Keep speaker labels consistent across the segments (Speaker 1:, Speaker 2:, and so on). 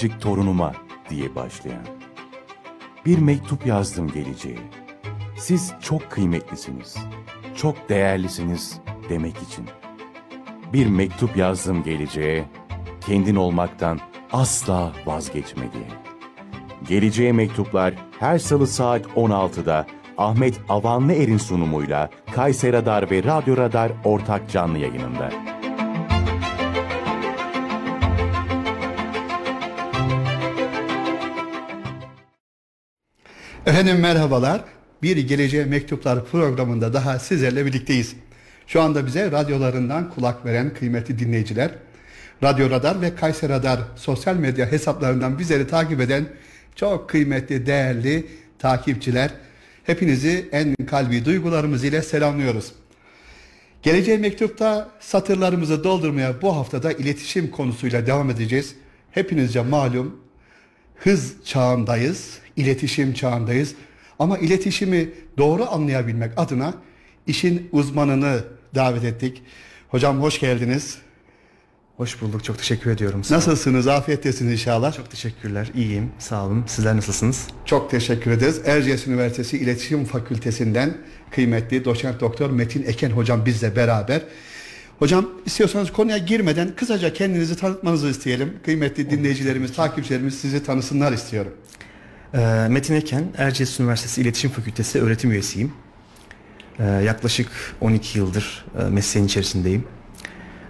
Speaker 1: minicik torunuma diye başlayan. Bir mektup yazdım geleceğe. Siz çok kıymetlisiniz, çok değerlisiniz demek için. Bir mektup yazdım geleceğe, kendin olmaktan asla vazgeçme diye. Geleceğe mektuplar her salı saat 16'da Ahmet Avanlı Er'in sunumuyla Kayseri Radar ve Radyo Radar ortak canlı yayınında.
Speaker 2: Efendim merhabalar. Bir Geleceğe Mektuplar programında daha sizlerle birlikteyiz. Şu anda bize radyolarından kulak veren kıymetli dinleyiciler, Radyo Radar ve Kayseri Radar sosyal medya hesaplarından bizleri takip eden çok kıymetli, değerli takipçiler, hepinizi en kalbi duygularımız ile selamlıyoruz. Geleceğe Mektup'ta satırlarımızı doldurmaya bu haftada iletişim konusuyla devam edeceğiz. Hepinizce malum hız çağındayız, iletişim çağındayız. Ama iletişimi doğru anlayabilmek adına işin uzmanını davet ettik. Hocam hoş geldiniz.
Speaker 3: Hoş bulduk. Çok teşekkür ediyorum. Sağ
Speaker 2: Nasılsınız? Afiyettesiniz inşallah.
Speaker 3: Çok teşekkürler. İyiyim. Sağ olun. Sizler nasılsınız?
Speaker 2: Çok teşekkür ederiz. Erciyes Üniversitesi İletişim Fakültesinden kıymetli doçent doktor Metin Eken hocam bizle beraber. Hocam istiyorsanız konuya girmeden kısaca kendinizi tanıtmanızı isteyelim. Kıymetli dinleyicilerimiz, takipçilerimiz sizi tanısınlar istiyorum.
Speaker 3: Ee, Metin Eken, Erciyes Üniversitesi İletişim Fakültesi öğretim üyesiyim. Ee, yaklaşık 12 yıldır e, mesleğin içerisindeyim.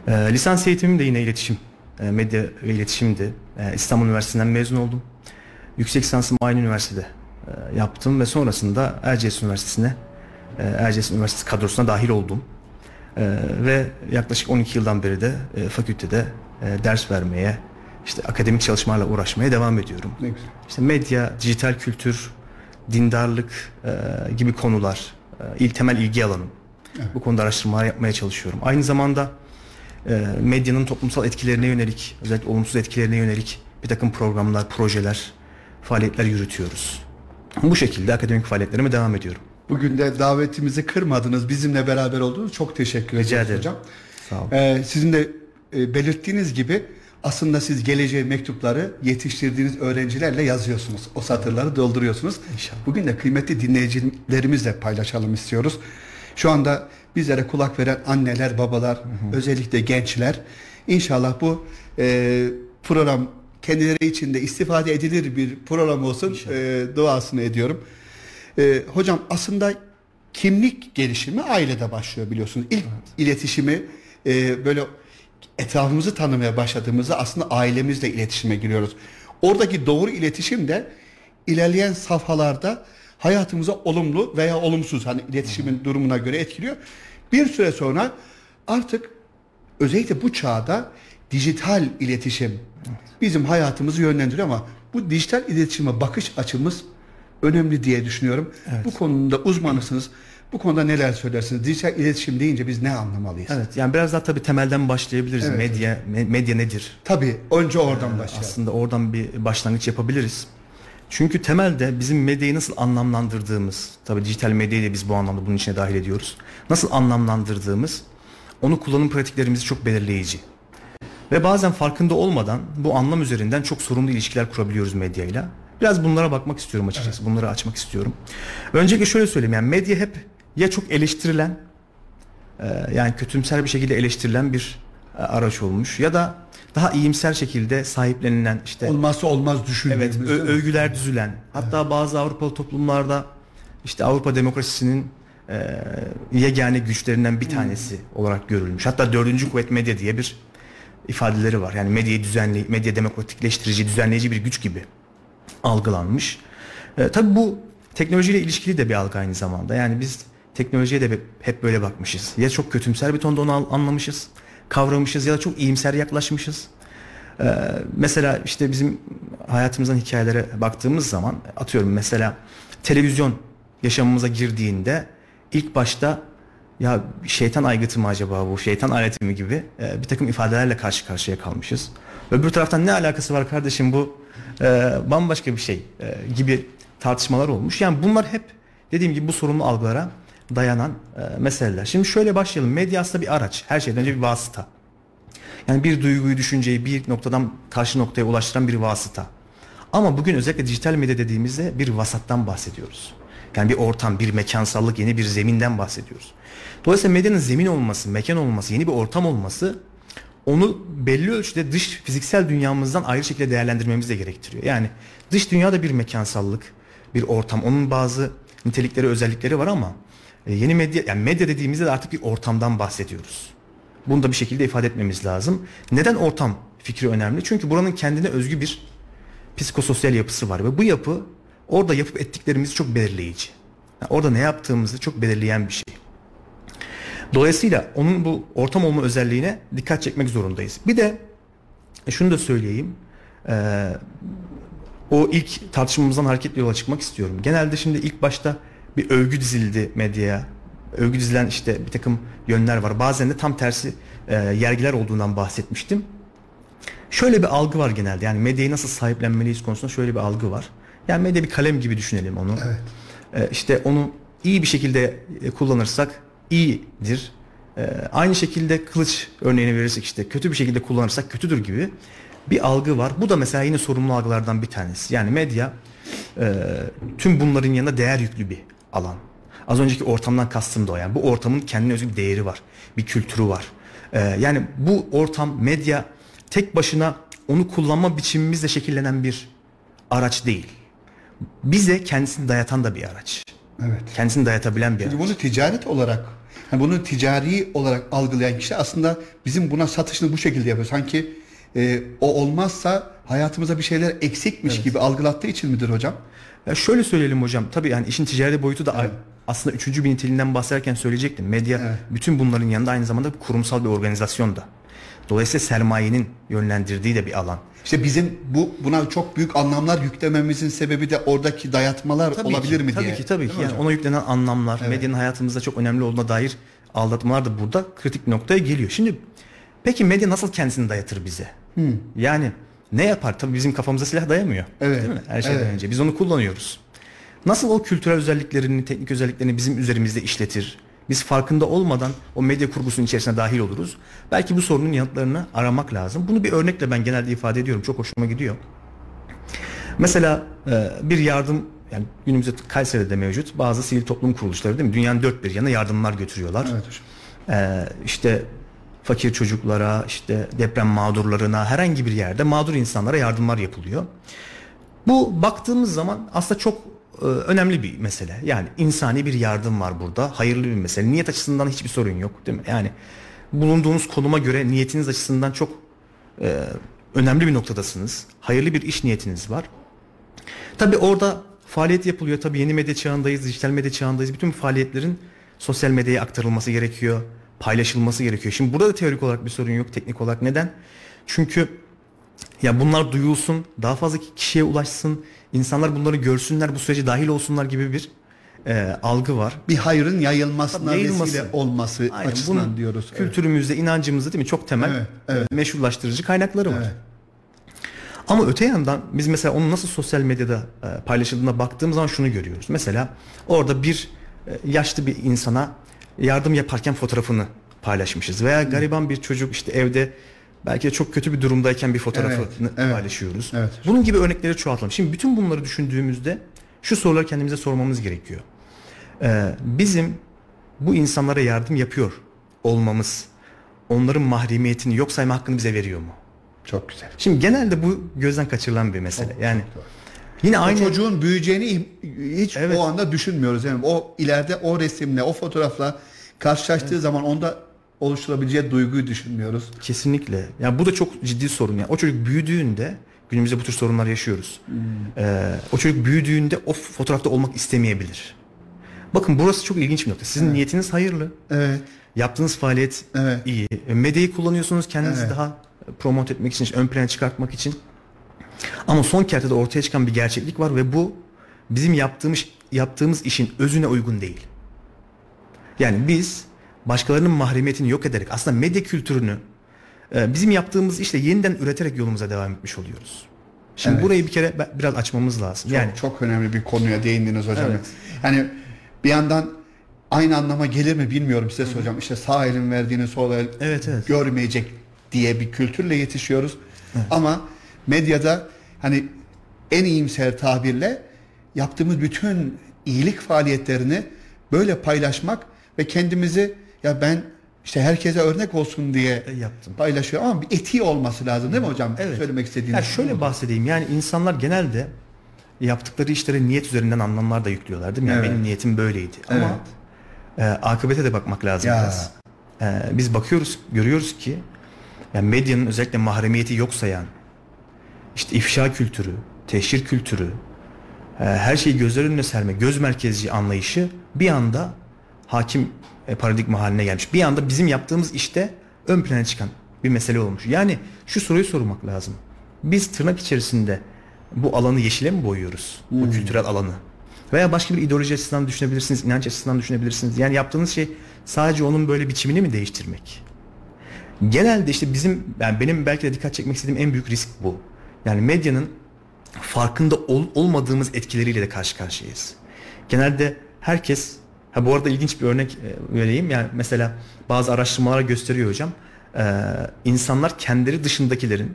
Speaker 3: Ee, lisans eğitimim de yine iletişim, e, medya ve iletişimdi. E, İstanbul Üniversitesi'nden mezun oldum. Yüksek lisansımı aynı üniversitede e, yaptım ve sonrasında Erciyes Üniversitesi'ne, e, Erciyes Üniversitesi kadrosuna dahil oldum. E, ve yaklaşık 12 yıldan beri de e, fakültede e, ders vermeye, işte akademik çalışmalarla uğraşmaya devam ediyorum.
Speaker 2: Ne güzel.
Speaker 3: İşte medya, dijital kültür, dindarlık e, gibi konular, e, il temel ilgi alanım. Bu konuda araştırmalar yapmaya çalışıyorum. Aynı zamanda e, medyanın toplumsal etkilerine yönelik, özellikle olumsuz etkilerine yönelik bir takım programlar, projeler, faaliyetler yürütüyoruz. Bu şekilde akademik faaliyetlerime devam ediyorum.
Speaker 2: Bugün de davetimizi kırmadınız, bizimle beraber oldunuz. Çok teşekkür ederiz
Speaker 3: ederim.
Speaker 2: hocam.
Speaker 3: Sağ olun.
Speaker 2: Ee, sizin de e, belirttiğiniz gibi aslında siz geleceğe mektupları yetiştirdiğiniz öğrencilerle yazıyorsunuz. O satırları dolduruyorsunuz.
Speaker 3: İnşallah.
Speaker 2: Bugün de kıymetli dinleyicilerimizle paylaşalım istiyoruz. Şu anda bizlere kulak veren anneler, babalar, özellikle gençler inşallah bu e, program kendileri için de istifade edilir bir program olsun e, duasını ediyorum. E, hocam aslında kimlik gelişimi ailede başlıyor biliyorsunuz. İlk iletişimi e, böyle etrafımızı tanımaya başladığımızda aslında ailemizle iletişime giriyoruz. Oradaki doğru iletişim de ilerleyen safhalarda hayatımıza olumlu veya olumsuz hani iletişimin durumuna göre etkiliyor. Bir süre sonra artık özellikle bu çağda dijital iletişim bizim hayatımızı yönlendiriyor ama bu dijital iletişime bakış açımız önemli diye düşünüyorum. Bu konuda uzmanısınız. Bu konuda neler söylersiniz? Dijital iletişim deyince biz ne anlamalıyız?
Speaker 3: Evet, yani biraz daha tabii temelden başlayabiliriz.
Speaker 2: Evet.
Speaker 3: Medya, me- medya nedir?
Speaker 2: Tabii önce oradan başlayalım.
Speaker 3: Aslında oradan bir başlangıç yapabiliriz. Çünkü temelde bizim medyayı nasıl anlamlandırdığımız, tabii dijital medyayı da biz bu anlamda bunun içine dahil ediyoruz. Nasıl anlamlandırdığımız, onu kullanım pratiklerimizi çok belirleyici. Ve bazen farkında olmadan bu anlam üzerinden çok sorumlu ilişkiler kurabiliyoruz medyayla. Biraz bunlara bakmak istiyorum açıkçası. Bunları açmak istiyorum. Öncelikle şöyle söyleyeyim yani medya hep ya çok eleştirilen e, yani kötümser bir şekilde eleştirilen bir e, araç olmuş ya da daha iyimser şekilde sahiplenilen işte
Speaker 2: Olmazsa olmaz
Speaker 3: Evet,
Speaker 2: düşündüğümüz.
Speaker 3: ö-
Speaker 2: değil mi?
Speaker 3: övgüler düzülen. Hatta bazı Avrupalı toplumlarda işte Avrupa demokrasisinin e, yegane güçlerinden bir tanesi olarak görülmüş. Hatta dördüncü kuvvet medya diye bir ifadeleri var. Yani medyayı düzenli, medya demokratikleştirici, düzenleyici bir güç gibi algılanmış. E, tabii bu teknolojiyle ilişkili de bir algı aynı zamanda. Yani biz teknolojiye de hep- böyle bakmışız. Ya çok kötümser bir tonda onu anlamışız, kavramışız ya da çok iyimser yaklaşmışız. Ee, mesela işte bizim hayatımızdan hikayelere baktığımız zaman atıyorum mesela televizyon yaşamımıza girdiğinde ilk başta ya şeytan aygıtı mı acaba bu şeytan aleti mi gibi e, bir takım ifadelerle karşı karşıya kalmışız. Öbür taraftan ne alakası var kardeşim bu e, bambaşka bir şey e, gibi tartışmalar olmuş. Yani bunlar hep dediğim gibi bu sorunlu algılara dayanan e, meseleler. Şimdi şöyle başlayalım. Medya aslında bir araç. Her şeyden önce bir vasıta. Yani bir duyguyu, düşünceyi bir noktadan karşı noktaya ulaştıran bir vasıta. Ama bugün özellikle dijital medya dediğimizde bir vasattan bahsediyoruz. Yani bir ortam, bir mekansallık, yeni bir zeminden bahsediyoruz. Dolayısıyla medyanın zemin olması, mekan olması, yeni bir ortam olması onu belli ölçüde dış fiziksel dünyamızdan ayrı şekilde değerlendirmemiz de gerektiriyor. Yani dış dünyada bir mekansallık, bir ortam. Onun bazı nitelikleri, özellikleri var ama e, yeni medya yani medya dediğimizde de artık bir ortamdan bahsediyoruz. Bunu da bir şekilde ifade etmemiz lazım. Neden ortam fikri önemli? Çünkü buranın kendine özgü bir psikososyal yapısı var ve bu yapı orada yapıp ettiklerimizi çok belirleyici. Yani orada ne yaptığımızı çok belirleyen bir şey. Dolayısıyla onun bu ortam olma özelliğine dikkat çekmek zorundayız. Bir de e, şunu da söyleyeyim. Ee, o ilk tartışmamızdan hareketle yola çıkmak istiyorum. Genelde şimdi ilk başta bir övgü dizildi medyaya. Övgü dizilen işte bir takım yönler var. Bazen de tam tersi e, yergiler olduğundan bahsetmiştim. Şöyle bir algı var genelde. Yani medyayı nasıl sahiplenmeliyiz konusunda şöyle bir algı var. Yani medya bir kalem gibi düşünelim onu.
Speaker 2: Evet.
Speaker 3: Ee, işte onu iyi bir şekilde e, kullanırsak iyidir. Ee, aynı şekilde kılıç örneğini verirsek işte kötü bir şekilde kullanırsak kötüdür gibi bir algı var. Bu da mesela yine sorumlu algılardan bir tanesi. Yani medya e, tüm bunların yanında değer yüklü bir alan. Az önceki ortamdan kastım da o. Yani bu ortamın kendine özgü bir değeri var. Bir kültürü var. Ee, yani bu ortam medya tek başına onu kullanma biçimimizle şekillenen bir araç değil. Bize kendisini dayatan da bir araç.
Speaker 2: Evet.
Speaker 3: Kendisini dayatabilen bir
Speaker 2: Çünkü
Speaker 3: araç.
Speaker 2: bunu ticaret olarak, yani bunu ticari olarak algılayan kişi aslında bizim buna satışını bu şekilde yapıyor. Sanki e, o olmazsa hayatımıza bir şeyler eksikmiş gibi algılattığı için midir hocam?
Speaker 3: Ya şöyle söyleyelim hocam. Tabii yani işin ticari boyutu da aslında üçüncü bir niteliğinden bahsederken söyleyecektim. Medya
Speaker 2: Evet.
Speaker 3: bütün bunların yanında aynı zamanda kurumsal bir organizasyon da. Dolayısıyla sermayenin yönlendirdiği de bir alan.
Speaker 2: İşte bizim bu buna çok büyük anlamlar yüklememizin sebebi de oradaki dayatmalar
Speaker 3: Tabii
Speaker 2: olabilir
Speaker 3: ki,
Speaker 2: mi
Speaker 3: tabii
Speaker 2: diye.
Speaker 3: ki tabii ki.
Speaker 2: Değil mi
Speaker 3: Yani
Speaker 2: hocam?
Speaker 3: ona yüklenen anlamlar, medyanın hayatımızda çok önemli olduğuna dair aldatmalar da burada kritik noktaya geliyor. Şimdi peki medya nasıl kendisini dayatır bize? Yani ne yapar? Tabii bizim kafamıza silah dayamıyor.
Speaker 2: Evet,
Speaker 3: Değil mi? Her şeyden
Speaker 2: evet.
Speaker 3: önce. Biz onu kullanıyoruz. Nasıl o kültürel özelliklerini, teknik özelliklerini bizim üzerimizde işletir? Biz farkında olmadan o medya kurgusunun içerisine dahil oluruz. Belki bu sorunun yanıtlarını aramak lazım. Bunu bir örnekle ben genelde ifade ediyorum. Çok hoşuma gidiyor. Mesela e, bir yardım yani günümüzde Kayseri'de mevcut bazı sivil toplum kuruluşları değil mi? Dünyanın dört bir yanına yardımlar götürüyorlar.
Speaker 2: Evet hocam.
Speaker 3: Ee, işte fakir çocuklara, işte deprem mağdurlarına, herhangi bir yerde mağdur insanlara yardımlar yapılıyor. Bu baktığımız zaman aslında çok e, önemli bir mesele. Yani insani bir yardım var burada. Hayırlı bir mesele. Niyet açısından hiçbir sorun yok değil mi? Yani bulunduğunuz konuma göre niyetiniz açısından çok e, önemli bir noktadasınız. Hayırlı bir iş niyetiniz var. Tabi orada faaliyet yapılıyor. Tabi yeni medya çağındayız, dijital medya çağındayız. Bütün faaliyetlerin sosyal medyaya aktarılması gerekiyor. Paylaşılması gerekiyor. Şimdi burada da teorik olarak bir sorun yok, teknik olarak. Neden? Çünkü ya bunlar duyulsun, daha fazla kişiye ulaşsın, insanlar bunları görsünler, bu sürece dahil olsunlar gibi bir e, algı var.
Speaker 2: Bir hayrın yayılmasına
Speaker 3: yayılması.
Speaker 2: vesile olması
Speaker 3: Aynen,
Speaker 2: açısından
Speaker 3: bunun
Speaker 2: diyoruz. Evet.
Speaker 3: Kültürümüzde, inancımızda değil mi? Çok temel
Speaker 2: Evet, evet.
Speaker 3: e, meşrulaştırıcı kaynakları var.
Speaker 2: Evet.
Speaker 3: Ama öte yandan biz mesela onun nasıl sosyal medyada e, paylaşıldığına baktığımız zaman şunu görüyoruz. Mesela orada bir e, yaşlı bir insana yardım yaparken fotoğrafını paylaşmışız veya gariban bir çocuk işte evde belki de çok kötü bir durumdayken bir fotoğrafını
Speaker 2: Evet, evet.
Speaker 3: paylaşıyoruz.
Speaker 2: Evet.
Speaker 3: Bunun gibi örnekleri çoğaltalım. Şimdi bütün bunları düşündüğümüzde şu soruları kendimize sormamız gerekiyor. Ee, bizim bu insanlara yardım yapıyor olmamız onların mahremiyetini yok sayma hakkını bize veriyor mu?
Speaker 2: Çok güzel.
Speaker 3: Şimdi genelde bu gözden kaçırılan bir mesele. Yani yine
Speaker 2: O
Speaker 3: aynı
Speaker 2: çocuğun büyüyeceğini hiç
Speaker 3: Evet.
Speaker 2: o anda düşünmüyoruz. Yani o ileride o resimle, o fotoğrafla karşılaştığı zaman onda oluşturabileceği duyguyu düşünmüyoruz.
Speaker 3: kesinlikle. Ya bu da çok ciddi sorun. Yani o çocuk büyüdüğünde günümüzde bu tür sorunlar yaşıyoruz. Ee, o çocuk büyüdüğünde o fotoğrafta olmak istemeyebilir. Bakın burası çok ilginç bir nokta. Sizin niyetiniz hayırlı.
Speaker 2: Evet.
Speaker 3: Yaptığınız faaliyet
Speaker 2: Evet.
Speaker 3: iyi. E, Medyayı kullanıyorsunuz kendinizi
Speaker 2: Evet.
Speaker 3: daha promote etmek için, ön plana çıkartmak için. Ama son kertede ortaya çıkan bir gerçeklik var ve bu bizim yaptığımız yaptığımız işin özüne uygun değil. Yani biz başkalarının mahremiyetini yok ederek aslında medya kültürünü e, bizim yaptığımız işle yeniden üreterek yolumuza devam etmiş oluyoruz. Şimdi
Speaker 2: Evet.
Speaker 3: burayı bir kere biraz açmamız lazım.
Speaker 2: Çok,
Speaker 3: yani
Speaker 2: çok önemli bir konuya değindiniz hocam.
Speaker 3: Evet.
Speaker 2: Yani bir yandan aynı anlama gelir mi bilmiyorum size soracağım. İşte sağ elin verdiğini sol el
Speaker 3: Evet, evet.
Speaker 2: görmeyecek diye bir kültürle yetişiyoruz. Ama medyada hani en iyimser tabirle yaptığımız bütün iyilik faaliyetlerini böyle paylaşmak ve kendimizi ya ben işte herkese örnek olsun diye
Speaker 3: E, yaptım.
Speaker 2: paylaşıyor ama bir etiği olması lazım değil mi hocam?
Speaker 3: Evet.
Speaker 2: Söylemek istediğiniz.
Speaker 3: Ya şöyle bahsedeyim yani insanlar genelde yaptıkları işlere niyet üzerinden anlamlar da yüklüyorlar değil mi? Yani
Speaker 2: Evet.
Speaker 3: benim niyetim böyleydi. Ama e, akıbete de bakmak lazım
Speaker 2: Ya.
Speaker 3: biraz. E, biz bakıyoruz, görüyoruz ki yani medyanın özellikle mahremiyeti yok sayan işte ifşa kültürü, teşhir kültürü, e, her şeyi gözler önüne serme, göz merkezci anlayışı bir anda hakim e, paradigma haline gelmiş. Bir anda bizim yaptığımız işte ön plana çıkan bir mesele olmuş. Yani şu soruyu sormak lazım. Biz tırnak içerisinde bu alanı yeşile mi boyuyoruz? Bu kültürel alanı. Veya başka bir ideoloji açısından düşünebilirsiniz, inanç açısından düşünebilirsiniz. Yani yaptığınız şey sadece onun böyle biçimini mi değiştirmek? Genelde işte bizim, yani benim belki de dikkat çekmek istediğim en büyük risk bu. Yani medyanın farkında ol- olmadığımız etkileriyle de karşı karşıyayız. Genelde herkes, ha bu arada ilginç bir örnek e, vereyim. Yani mesela bazı araştırmalar gösteriyor hocam. Ee, insanlar kendileri dışındakilerin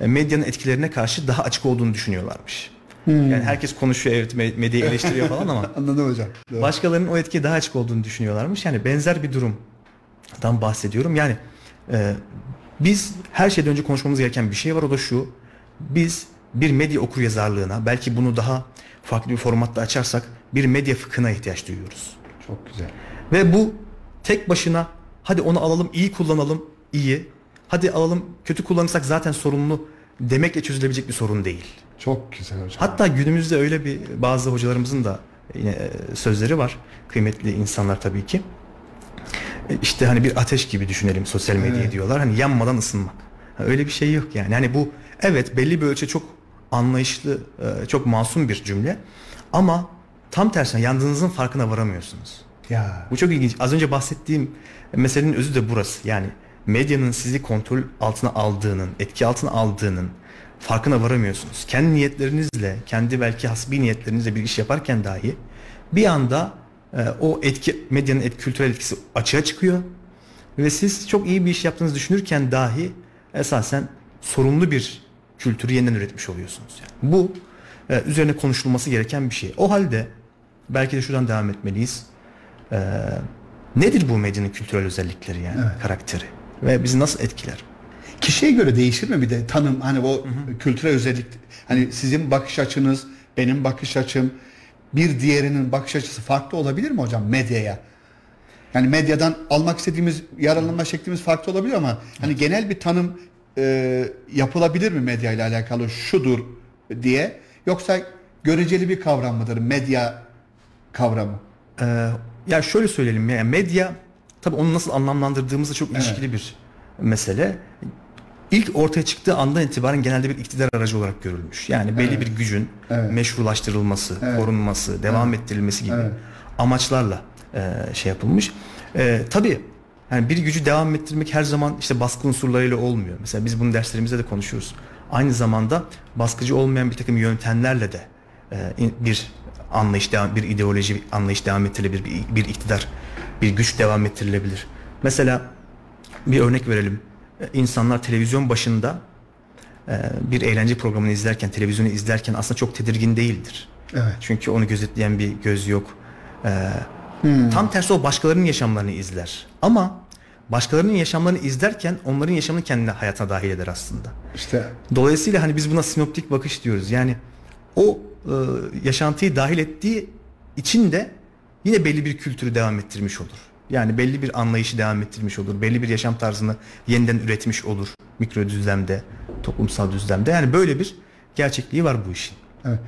Speaker 3: e, medyanın etkilerine karşı daha açık olduğunu düşünüyorlarmış. Yani herkes konuşuyor evet me- medyayı eleştiriyor falan ama
Speaker 2: Anladım hocam. Doğru.
Speaker 3: başkalarının o etkiye daha açık olduğunu düşünüyorlarmış. Yani benzer bir durumdan bahsediyorum. Yani e, biz her şeyden önce konuşmamız gereken bir şey var o da şu. Biz bir medya okur yazarlığına belki bunu daha farklı bir formatta açarsak bir medya fıkhına ihtiyaç duyuyoruz.
Speaker 2: Çok güzel.
Speaker 3: Ve bu tek başına hadi onu alalım iyi kullanalım iyi. Hadi alalım kötü kullanırsak zaten sorumlu demekle çözülebilecek bir sorun değil.
Speaker 2: Çok güzel hocam.
Speaker 3: Hatta günümüzde öyle bir bazı hocalarımızın da yine e, sözleri var. Kıymetli insanlar tabii ki. E, İşte hani bir ateş gibi düşünelim sosyal medya
Speaker 2: Evet.
Speaker 3: diyorlar. Hani yanmadan ısınmak. Öyle bir şey yok yani. Hani bu evet belli bir ölçü çok anlayışlı, e, çok masum bir cümle. Ama tam tersine yandığınızın farkına varamıyorsunuz.
Speaker 2: Ya.
Speaker 3: Bu çok ilginç. Az önce bahsettiğim meselenin özü de burası. Yani medyanın sizi kontrol altına aldığının, etki altına aldığının farkına varamıyorsunuz. Kendi niyetlerinizle, kendi belki hasbi niyetlerinizle bir iş yaparken dahi bir anda e, o etki medyanın et, kültürel etkisi açığa çıkıyor ve siz çok iyi bir iş yaptığınızı düşünürken dahi esasen sorumlu bir kültürü yeniden üretmiş oluyorsunuz. Yani. Bu e, üzerine konuşulması gereken bir şey. O halde belki de şuradan devam etmeliyiz. Ee, nedir bu medyanın kültürel özellikleri yani karakteri ve bizi nasıl etkiler?
Speaker 2: Kişiye göre değişir mi bir de tanım hani o kültürel özellik hani sizin bakış açınız benim bakış açım bir diğerinin bakış açısı farklı olabilir mi hocam medyaya? Yani medyadan almak istediğimiz yararlanma şeklimiz farklı olabilir ama hani genel bir tanım e, yapılabilir mi medya ile alakalı şudur diye yoksa göreceli bir kavram mıdır medya kavramı?
Speaker 3: Ee, ya şöyle söyleyelim yani medya tabii onu nasıl anlamlandırdığımızla çok ilişkili bir mesele. İlk ortaya çıktığı andan itibaren genelde bir iktidar aracı olarak görülmüş. Yani belli bir gücün
Speaker 2: Evet.
Speaker 3: meşrulaştırılması,
Speaker 2: Evet.
Speaker 3: korunması, devam ettirilmesi gibi
Speaker 2: Evet.
Speaker 3: amaçlarla e, şey yapılmış. E, tabii yani bir gücü devam ettirmek her zaman işte baskı unsurlarıyla olmuyor. Mesela biz bunu derslerimizde de konuşuyoruz. Aynı zamanda baskıcı olmayan bir takım yöntemlerle de e, bir anlayış devam, bir ideoloji anlayış devam ettirilebilir, bir, bir iktidar, bir güç devam ettirilebilir. Mesela bir örnek verelim. E, İnsanlar televizyon başında e, bir eğlence programını izlerken, televizyonu izlerken aslında çok tedirgin değildir.
Speaker 2: Evet.
Speaker 3: Çünkü onu gözetleyen bir göz yok. Ee, Tam tersi o başkalarının yaşamlarını izler. Ama başkalarının yaşamlarını izlerken onların yaşamını kendi hayatına dahil eder aslında.
Speaker 2: İşte
Speaker 3: Dolayısıyla hani biz buna sinoptik bakış diyoruz. Yani o e, yaşantıyı dahil ettiği için de yine belli bir kültürü devam ettirmiş olur. Yani belli bir anlayışı devam ettirmiş olur. Belli bir yaşam tarzını yeniden üretmiş olur. Mikro düzlemde, toplumsal düzlemde. Yani böyle bir gerçekliği var bu işin.
Speaker 2: Evet.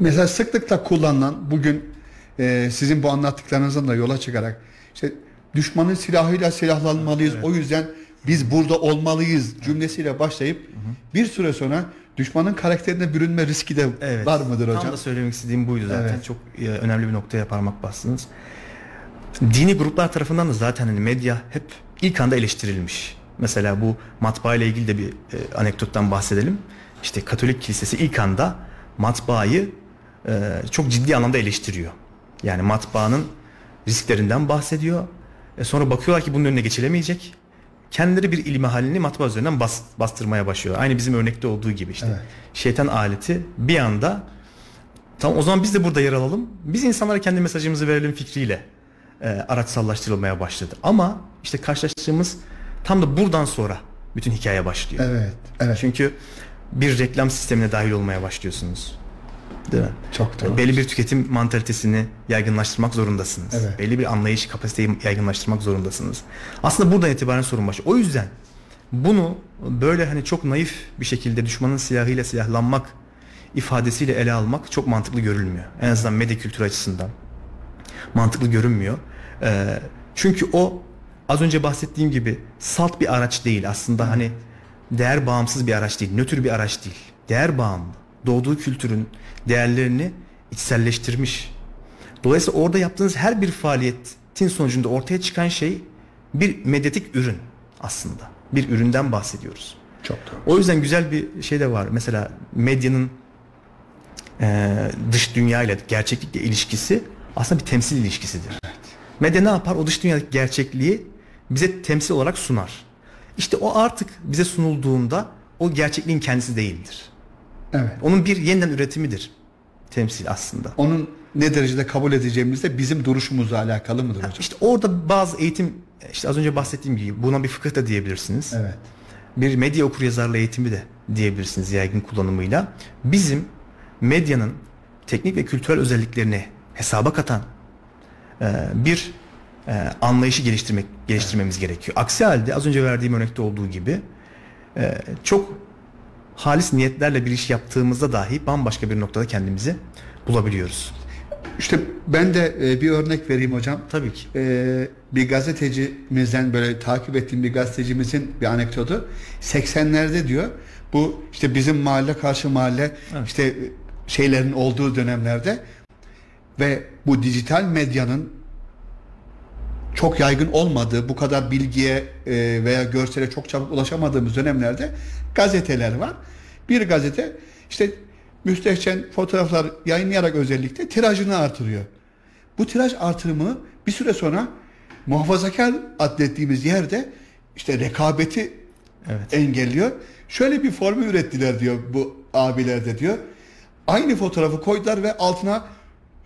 Speaker 2: Mesela sıklıkla kullanılan bugün e, sizin bu anlattıklarınızdan da yola çıkarak işte düşmanın silahıyla silahlanmalıyız. O yüzden biz burada olmalıyız cümlesiyle başlayıp bir süre sonra düşmanın karakterine bürünme riski de var mıdır hocam?
Speaker 3: Tam da söylemek istediğim buydu zaten.
Speaker 2: Evet.
Speaker 3: Çok e, önemli bir noktaya parmak bastınız. Dini gruplar tarafından da zaten hani medya hep ilk anda eleştirilmiş. Mesela bu matbaa ile ilgili de bir e, anekdottan bahsedelim. İşte Katolik Kilisesi ilk anda matbaayı e, çok ciddi anlamda eleştiriyor. Yani matbaanın risklerinden bahsediyor. E sonra bakıyorlar ki bunun önüne geçilemeyecek. Kendileri bir ilmi halini matbaa üzerinden bas, bastırmaya başlıyor. Aynı bizim örnekte olduğu gibi işte.
Speaker 2: Evet.
Speaker 3: Şeytan aleti bir anda tamam o zaman biz de burada yer alalım. Biz insanlara kendi mesajımızı verelim fikriyle e, araçsallaştırılmaya başladı. Ama işte karşılaştığımız tam da buradan sonra bütün hikaye başlıyor.
Speaker 2: Evet. Evet.
Speaker 3: Çünkü bir reklam sistemine dahil olmaya başlıyorsunuz. Değil mi?
Speaker 2: Çok doğru.
Speaker 3: Belli bir tüketim mantalitesini yaygınlaştırmak zorundasınız.
Speaker 2: Evet.
Speaker 3: Belli bir anlayış kapasiteyi yaygınlaştırmak zorundasınız. Aslında buradan itibaren sorun başlıyor. O yüzden bunu böyle hani çok naif bir şekilde düşmanın silahıyla silahlanmak ifadesiyle ele almak çok mantıklı görülmüyor. En azından medya kültürü açısından mantıklı görünmüyor. Ee, çünkü o az önce bahsettiğim gibi salt bir araç değil aslında hani değer bağımsız bir araç değil, nötr bir araç değil. Değer bağımlı. Doğduğu kültürün değerlerini içselleştirmiş. Dolayısıyla orada yaptığınız her bir faaliyetin sonucunda ortaya çıkan şey bir medyatik ürün aslında. Bir üründen bahsediyoruz.
Speaker 2: Çok doğru.
Speaker 3: O yüzden güzel bir şey de var. Mesela medyanın e, dış dünya ile gerçeklikle ilişkisi aslında bir temsil ilişkisidir. Medya ne yapar? O dış dünyadaki gerçekliği bize temsil olarak sunar. İşte o artık bize sunulduğunda o gerçekliğin kendisi değildir.
Speaker 2: Evet.
Speaker 3: Onun bir yeniden üretimidir. Temsil aslında.
Speaker 2: Onun ne derecede kabul edeceğimiz de bizim duruşumuzla alakalı mıdır hocam?
Speaker 3: İşte orada bazı eğitim işte az önce bahsettiğim gibi buna bir fıkıh da diyebilirsiniz.
Speaker 2: Evet.
Speaker 3: bir medya okuryazarlığı eğitimi de diyebilirsiniz yaygın kullanımıyla. Bizim medyanın teknik ve kültürel özelliklerini hesaba katan e, bir e, anlayışı geliştirmek geliştirmemiz gerekiyor. Aksi halde az önce verdiğim örnekte olduğu gibi e, çok halis niyetlerle bir iş yaptığımızda dahi bambaşka bir noktada kendimizi bulabiliyoruz.
Speaker 2: İşte ben de e, bir örnek vereyim hocam.
Speaker 3: Tabii ki.
Speaker 2: E, bir gazetecimizden böyle takip ettiğim bir gazetecimizin bir anekdotu 80'lerde diyor bu işte bizim mahalle karşı mahalle
Speaker 3: Evet.
Speaker 2: işte şeylerin olduğu dönemlerde ve bu dijital medyanın çok yaygın olmadığı, bu kadar bilgiye e, veya görsele çok çabuk ulaşamadığımız dönemlerde gazeteler var. Bir gazete işte müstehcen fotoğraflar yayınlayarak özellikle tirajını artırıyor. Bu tiraj artırımı bir süre sonra muhafazakar adlettiğimiz yerde işte rekabeti
Speaker 3: Evet.
Speaker 2: engelliyor. Şöyle bir formül ürettiler diyor bu abiler de diyor. Aynı fotoğrafı koydular ve altına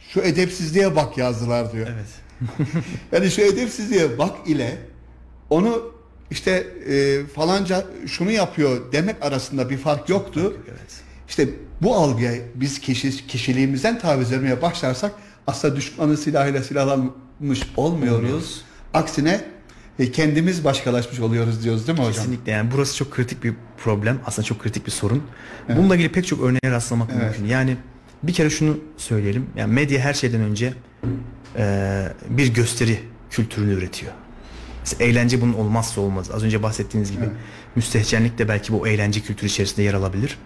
Speaker 2: şu edepsizliğe bak yazdılar diyor.
Speaker 3: Evet.
Speaker 2: Yani şu edepsizliğe bak ile onu işte e, falanca şunu yapıyor demek arasında bir fark yoktu.
Speaker 3: Evet.
Speaker 2: İşte bu algıya biz kişi, kişiliğimizden taviz vermeye başlarsak aslında düşmanın silahıyla silahlanmış olmuyoruz.
Speaker 3: Olmuyoruz.
Speaker 2: Aksine e, kendimiz başkalaşmış oluyoruz diyoruz değil mi hocam?
Speaker 3: Kesinlikle yani burası çok kritik bir problem. Aslında çok kritik bir sorun. Bununla ilgili pek çok örneğe rastlamak
Speaker 2: Evet.
Speaker 3: mümkün. Yani bir kere şunu söyleyelim. Yani medya her şeyden önce e, bir gösteri kültürünü üretiyor. Mesela eğlence bunun olmazsa olmaz. Az önce bahsettiğiniz gibi
Speaker 2: Evet.
Speaker 3: müstehcenlik de belki bu eğlence kültürü içerisinde yer alabilir.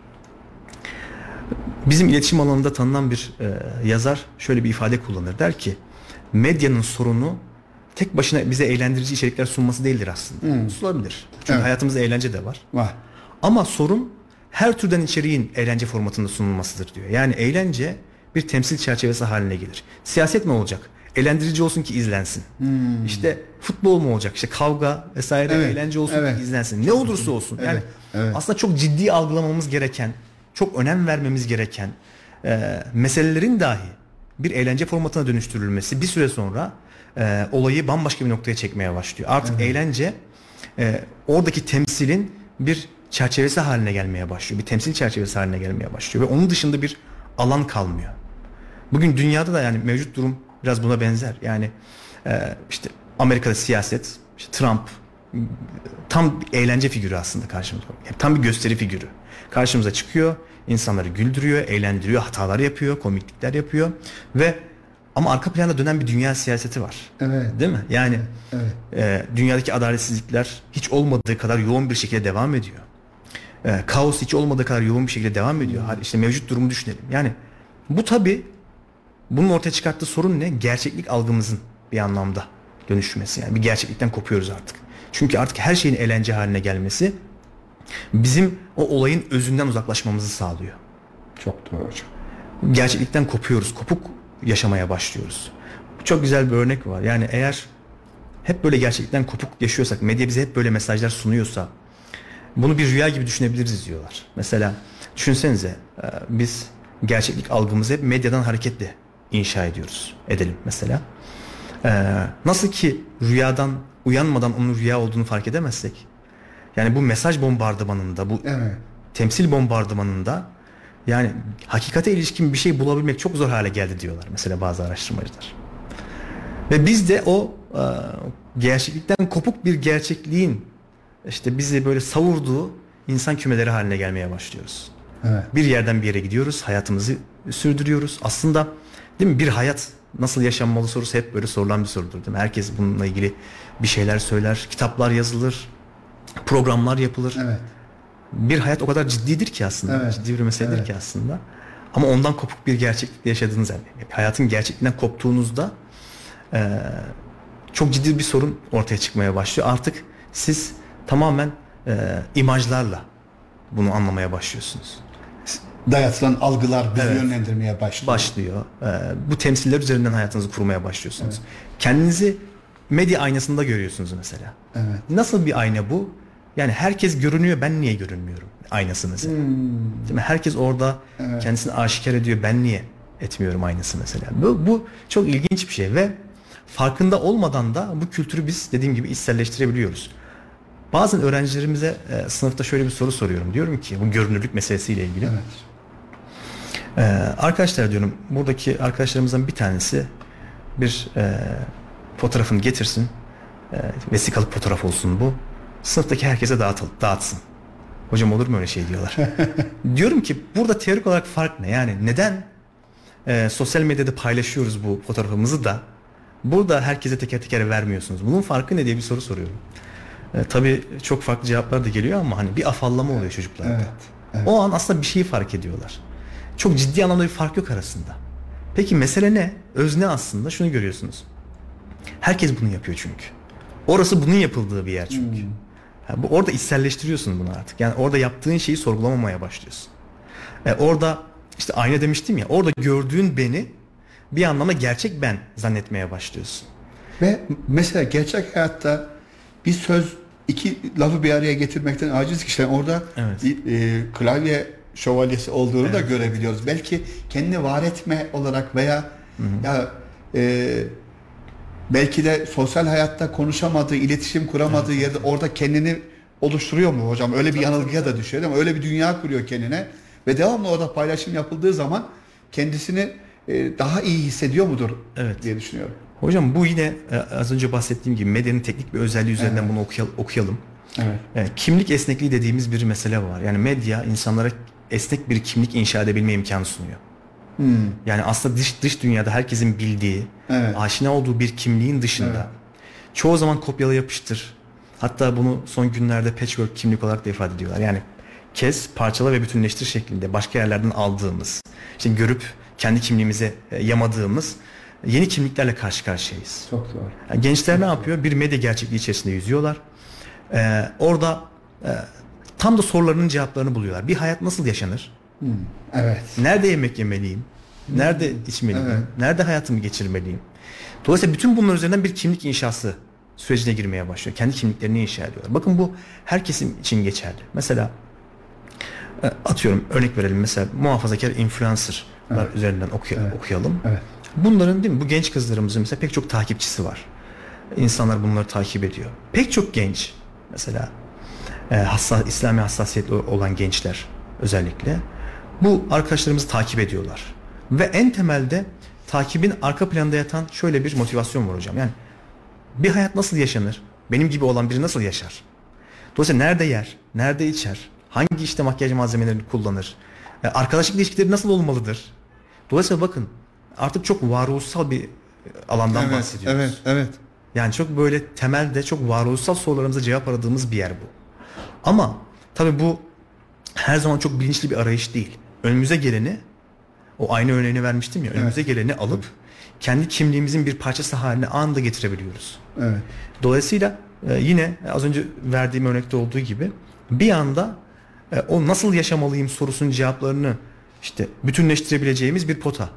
Speaker 3: Bizim iletişim alanında tanınan bir e, yazar şöyle bir ifade kullanır. Der ki medyanın sorunu tek başına bize eğlendirici içerikler sunması değildir aslında. Sunabilir. Çünkü
Speaker 2: Evet.
Speaker 3: hayatımızda eğlence de var.
Speaker 2: Var.
Speaker 3: Ama sorun her türden içeriğin eğlence formatında sunulmasıdır diyor. Yani eğlence bir temsil çerçevesi haline gelir. Siyaset mi olacak? Eğlendirici olsun ki izlensin. İşte futbol mu olacak? İşte kavga vesaire
Speaker 2: Evet,
Speaker 3: eğlence olsun
Speaker 2: evet.
Speaker 3: ki izlensin. Ne olursa olsun. Yani
Speaker 2: Evet, evet.
Speaker 3: aslında çok ciddi algılamamız gereken, çok önem vermemiz gereken e, meselelerin dahi bir eğlence formatına dönüştürülmesi bir süre sonra e, olayı bambaşka bir noktaya çekmeye başlıyor. Artık eğlence e, oradaki temsilin bir çerçevesi haline gelmeye başlıyor. Bir temsil çerçevesi haline gelmeye başlıyor ve onun dışında bir alan kalmıyor. Bugün dünyada da yani mevcut durum biraz buna benzer. Yani e, işte Amerika'da siyaset, işte Trump tam bir eğlence figürü aslında karşımıza. Yani tam bir gösteri figürü. Karşımıza çıkıyor, insanları güldürüyor, eğlendiriyor, hatalar yapıyor, komiklikler yapıyor ve ama arka planda dönen bir dünya siyaseti var.
Speaker 2: Evet.
Speaker 3: Değil mi? Yani
Speaker 2: Evet.
Speaker 3: e, dünyadaki adaletsizlikler hiç olmadığı kadar yoğun bir şekilde devam ediyor. E, kaos hiç olmadığı kadar yoğun bir şekilde devam ediyor. Hadi işte mevcut durumu düşünelim. Yani bu tabi bunun ortaya çıkarttığı sorun ne? Gerçeklik algımızın bir anlamda dönüşmesi. Yani bir gerçeklikten kopuyoruz artık. Çünkü artık her şeyin eğlence haline gelmesi bizim o olayın özünden uzaklaşmamızı sağlıyor
Speaker 2: Çok doğru hocam.
Speaker 3: gerçeklikten kopuyoruz. Kopuk yaşamaya başlıyoruz. Çok güzel bir örnek var. Yani eğer hep böyle gerçekten kopuk yaşıyorsak, medya bize hep böyle mesajlar sunuyorsa bunu bir rüya gibi düşünebiliriz diyorlar. Mesela düşünsenize e, biz gerçeklik algımızı hep medyadan hareketle inşa ediyoruz. Edelim mesela. Ee, nasıl ki rüyadan uyanmadan onun rüya olduğunu fark edemezsek yani bu mesaj bombardımanında bu
Speaker 2: Evet.
Speaker 3: temsil bombardımanında yani hakikate ilişkin bir şey bulabilmek çok zor hale geldi diyorlar mesela bazı araştırmacılar. Ve biz de o e, gerçeklikten kopuk bir gerçekliğin işte bizi böyle savurduğu insan kümeleri haline gelmeye başlıyoruz.
Speaker 2: Evet.
Speaker 3: Bir yerden bir yere gidiyoruz, hayatımızı sürdürüyoruz. Aslında değil mi bir hayat nasıl yaşanmalı sorusu hep böyle sorulan bir sorudur değil mi? Herkes bununla ilgili bir şeyler söyler, kitaplar yazılır, programlar yapılır.
Speaker 2: Evet.
Speaker 3: Bir hayat o kadar ciddidir ki aslında,
Speaker 2: Evet.
Speaker 3: ciddi bir meseledir
Speaker 2: Evet.
Speaker 3: ki aslında. Ama ondan kopuk bir gerçeklikte yaşadığınız yani hayatın gerçekliğinden koptuğunuzda eee, çok ciddi bir sorun ortaya çıkmaya başlıyor. Artık siz tamamen eee, imajlarla bunu anlamaya başlıyorsunuz.
Speaker 2: Dayatılan algılar bizi
Speaker 3: Evet.
Speaker 2: yönlendirmeye başlıyor.
Speaker 3: başlıyor. Ee, bu temsiller üzerinden hayatınızı kurmaya başlıyorsunuz. Kendinizi medya aynasında görüyorsunuz mesela.
Speaker 2: Evet.
Speaker 3: Nasıl bir ayna bu? Yani herkes görünüyor ben niye görünmüyorum? Aynası mesela. Değil mi? Herkes orada
Speaker 2: Evet.
Speaker 3: kendisini aşikar ediyor ben niye etmiyorum aynası mesela. Bu, bu çok ilginç bir şey ve farkında olmadan da bu kültürü biz dediğim gibi içselleştirebiliyoruz. Bazen öğrencilerimize e, sınıfta şöyle bir soru soruyorum. Diyorum ki bu görünürlük meselesiyle ilgili.
Speaker 2: Evet.
Speaker 3: Ee, arkadaşlar diyorum buradaki arkadaşlarımızdan bir tanesi bir e, fotoğrafını getirsin. E, vesikalık fotoğraf olsun bu. Sınıftaki herkese dağıtıl, dağıtsın. Hocam olur mu öyle şey diyorlar. Diyorum ki burada teorik olarak fark ne? Yani neden e, sosyal medyada paylaşıyoruz bu fotoğrafımızı da burada herkese teker teker vermiyorsunuz? Bunun farkı ne diye bir soru soruyorum. E, tabii çok farklı cevaplar da geliyor ama hani bir afallama oluyor çocuklarda.
Speaker 2: Evet. evet.
Speaker 3: O an aslında bir şeyi fark ediyorlar. Çok ciddi anlamda bir fark yok arasında. Peki mesele ne? Özne aslında şunu görüyorsunuz. Herkes bunu yapıyor çünkü. Orası bunun yapıldığı bir yer çünkü. Ha, bu orada içselleştiriyorsun bunu artık. Yani orada yaptığın şeyi sorgulamamaya başlıyorsun. E, orada işte ayna demiştim ya. Orada gördüğün beni bir anlamda gerçek ben zannetmeye başlıyorsun.
Speaker 2: Ve mesela gerçek hayatta bir söz iki lafı bir araya getirmekten aciz kişiler orada
Speaker 3: Evet.
Speaker 2: e, klavye şövalyesi olduğunu da görebiliyoruz. Belki kendini var etme olarak veya ya e, belki de sosyal hayatta konuşamadığı, iletişim kuramadığı yerde orada kendini oluşturuyor mu hocam? Öyle bir yanılgıya da düşüyor değil mi? Öyle bir dünya kuruyor kendine ve devamlı orada paylaşım yapıldığı zaman kendisini e, daha iyi hissediyor mudur
Speaker 3: Evet.
Speaker 2: diye düşünüyorum.
Speaker 3: Hocam bu yine e, az önce bahsettiğim gibi medyanın teknik bir özelliği üzerinden bunu okuyal- okuyalım.
Speaker 2: Evet.
Speaker 3: Yani kimlik esnekliği dediğimiz bir mesele var. Yani medya insanlara esnek bir kimlik inşa edebilme imkanı sunuyor.
Speaker 2: Hmm.
Speaker 3: Yani aslında dış dış dünyada herkesin bildiği,
Speaker 2: Evet.
Speaker 3: aşina olduğu bir kimliğin dışında
Speaker 2: Evet.
Speaker 3: çoğu zaman kopyala yapıştır. Hatta bunu son günlerde patchwork kimlik olarak da ifade ediyorlar. Yani kes, parçala ve bütünleştir şeklinde başka yerlerden aldığımız, işte görüp kendi kimliğimize e, yamadığımız yeni kimliklerle karşı karşıyayız.
Speaker 2: Çok doğru.
Speaker 3: Yani gençler ne yapıyor? Bir medya gerçekliği içerisinde yüzüyorlar. Ee, orada e, tam da sorularının cevaplarını buluyorlar. Bir hayat nasıl yaşanır?
Speaker 2: Evet.
Speaker 3: Nerede yemek yemeliyim? Nerede içmeliyim?
Speaker 2: Evet.
Speaker 3: Nerede hayatımı geçirmeliyim? Dolayısıyla bütün bunlar üzerinden bir kimlik inşası sürecine girmeye başlıyor. Kendi kimliklerini inşa ediyorlar. Bakın bu herkesin için geçerli. Mesela e, atıyorum örnek verelim mesela muhafazakar influencerlar üzerinden okuy-
Speaker 2: Evet.
Speaker 3: okuyalım.
Speaker 2: Evet.
Speaker 3: Bunların değil mi bu genç kızlarımızın mesela pek çok takipçisi var. İnsanlar bunları takip ediyor. Pek çok genç mesela e, hassas, İslami hassasiyetli olan gençler özellikle bu arkadaşlarımızı takip ediyorlar. Ve en temelde takibin arka planda yatan şöyle bir motivasyon var hocam. Yani bir hayat nasıl yaşanır? Benim gibi olan biri nasıl yaşar? Dolayısıyla nerede yer? Nerede içer? Hangi işte makyaj malzemelerini kullanır? E, arkadaşlık ilişkileri nasıl olmalıdır? Dolayısıyla bakın artık çok varoluşsal bir e, alandan
Speaker 2: Evet,
Speaker 3: bahsediyoruz.
Speaker 2: evet, evet.
Speaker 3: Yani çok böyle temelde çok varoluşsal sorularımıza cevap aradığımız bir yer bu. Ama tabii bu her zaman çok bilinçli bir arayış değil. Önümüze geleni o aynı örneğini vermiştim ya. Önümüze geleni alıp kendi kimliğimizin bir parçası haline anında getirebiliyoruz.
Speaker 2: Evet.
Speaker 3: Dolayısıyla e, yine az önce verdiğim örnekte olduğu gibi bir anda e, o nasıl yaşamalıyım sorusunun cevaplarını işte bütünleştirebileceğimiz bir pota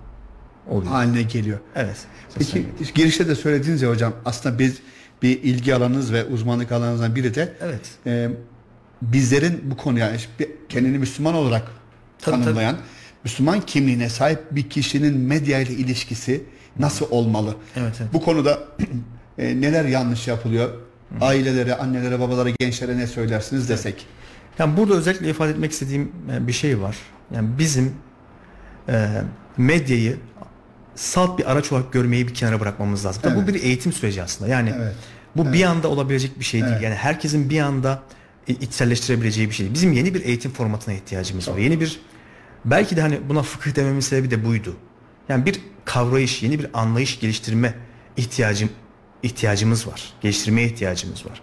Speaker 3: oluyor.
Speaker 2: haline geliyor.
Speaker 3: Evet.
Speaker 2: Peki girişte de söylediğiniz ya hocam aslında biz bir ilgi alanınız ve uzmanlık alanınızdan biri de
Speaker 3: Evet.
Speaker 2: e, bizlerin bu konuya bir- kendini Müslüman olarak
Speaker 3: Tabii,
Speaker 2: tanımlayan Müslüman kimliğine sahip bir kişinin medya ile ilişkisi nasıl olmalı?
Speaker 3: Evet, evet.
Speaker 2: Bu konuda e, neler yanlış yapılıyor? Ailelere, annelere, babalara, gençlere ne söylersiniz desek?
Speaker 3: Yani burada özellikle ifade etmek istediğim e, bir şey var. Yani bizim e, medyayı salt bir araç olarak görmeyi bir kenara bırakmamız lazım. Tabii
Speaker 2: Evet.
Speaker 3: Bu bir eğitim süreci aslında. Yani
Speaker 2: Evet.
Speaker 3: bu bir anda olabilecek bir şey değil.
Speaker 2: Evet.
Speaker 3: Yani herkesin bir anda içselleştirebileceği bir şey. Bizim yeni bir eğitim formatına ihtiyacımız var. Yeni bir belki de hani buna fıkıh dememin sebebi de buydu. Yani bir kavrayış, yeni bir anlayış geliştirme ihtiyacım ihtiyacımız var. Geliştirmeye ihtiyacımız var.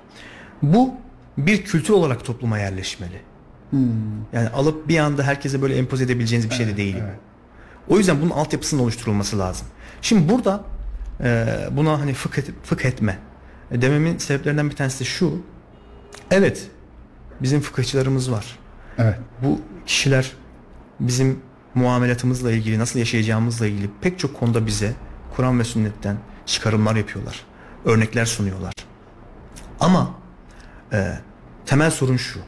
Speaker 3: Bu bir kültür olarak topluma yerleşmeli. Yani alıp bir anda herkese böyle empoze edebileceğiniz bir şey de değil.
Speaker 2: evet.
Speaker 3: O yüzden bunun altyapısının oluşturulması lazım. Şimdi burada e, buna hani fıkh, et- fıkh etme e, dememin sebeplerinden bir tanesi de şu. Evet bizim fıkıhçılarımız var.
Speaker 2: Evet.
Speaker 3: Bu kişiler bizim muamelatımızla ilgili, nasıl yaşayacağımızla ilgili pek çok konuda bize Kur'an ve sünnetten çıkarımlar yapıyorlar. Örnekler sunuyorlar. Ama e, temel sorun şu.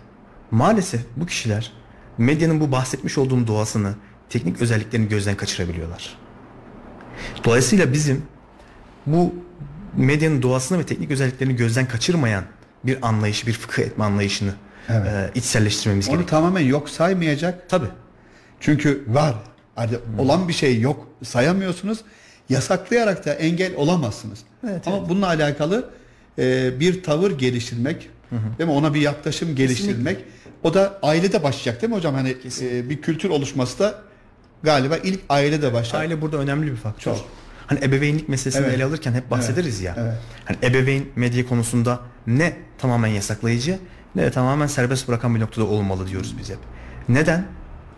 Speaker 3: Maalesef bu kişiler medyanın bu bahsetmiş olduğum doğasını, teknik özelliklerini gözden kaçırabiliyorlar. Dolayısıyla bizim bu medyanın doğasını ve teknik özelliklerini gözden kaçırmayan bir anlayışı, bir fıkıh etme anlayışını
Speaker 2: Evet.
Speaker 3: e, içselleştirmemiz
Speaker 2: Onu
Speaker 3: gerekiyor.
Speaker 2: tamamen yok saymayacak.
Speaker 3: Tabii.
Speaker 2: Çünkü var. Hani olan bir şey yok sayamıyorsunuz. Yasaklayarak da engel olamazsınız.
Speaker 3: Evet,
Speaker 2: Ama bununla alakalı e, bir tavır geliştirmek, değil mi? Ona bir yaklaşım geliştirmek. O da ailede başlayacak değil mi hocam? Hani e, bir kültür oluşması da galiba ilk ailede başlar.
Speaker 3: Aile burada önemli bir faktör.
Speaker 2: Çok.
Speaker 3: Hani ebeveynlik meselesini
Speaker 2: Evet.
Speaker 3: ele alırken hep bahsederiz ya.
Speaker 2: Evet.
Speaker 3: Hani ebeveyn medya konusunda ne tamamen yasaklayıcı ne tamamen serbest bırakan bir noktada olmalı diyoruz biz hep. Neden?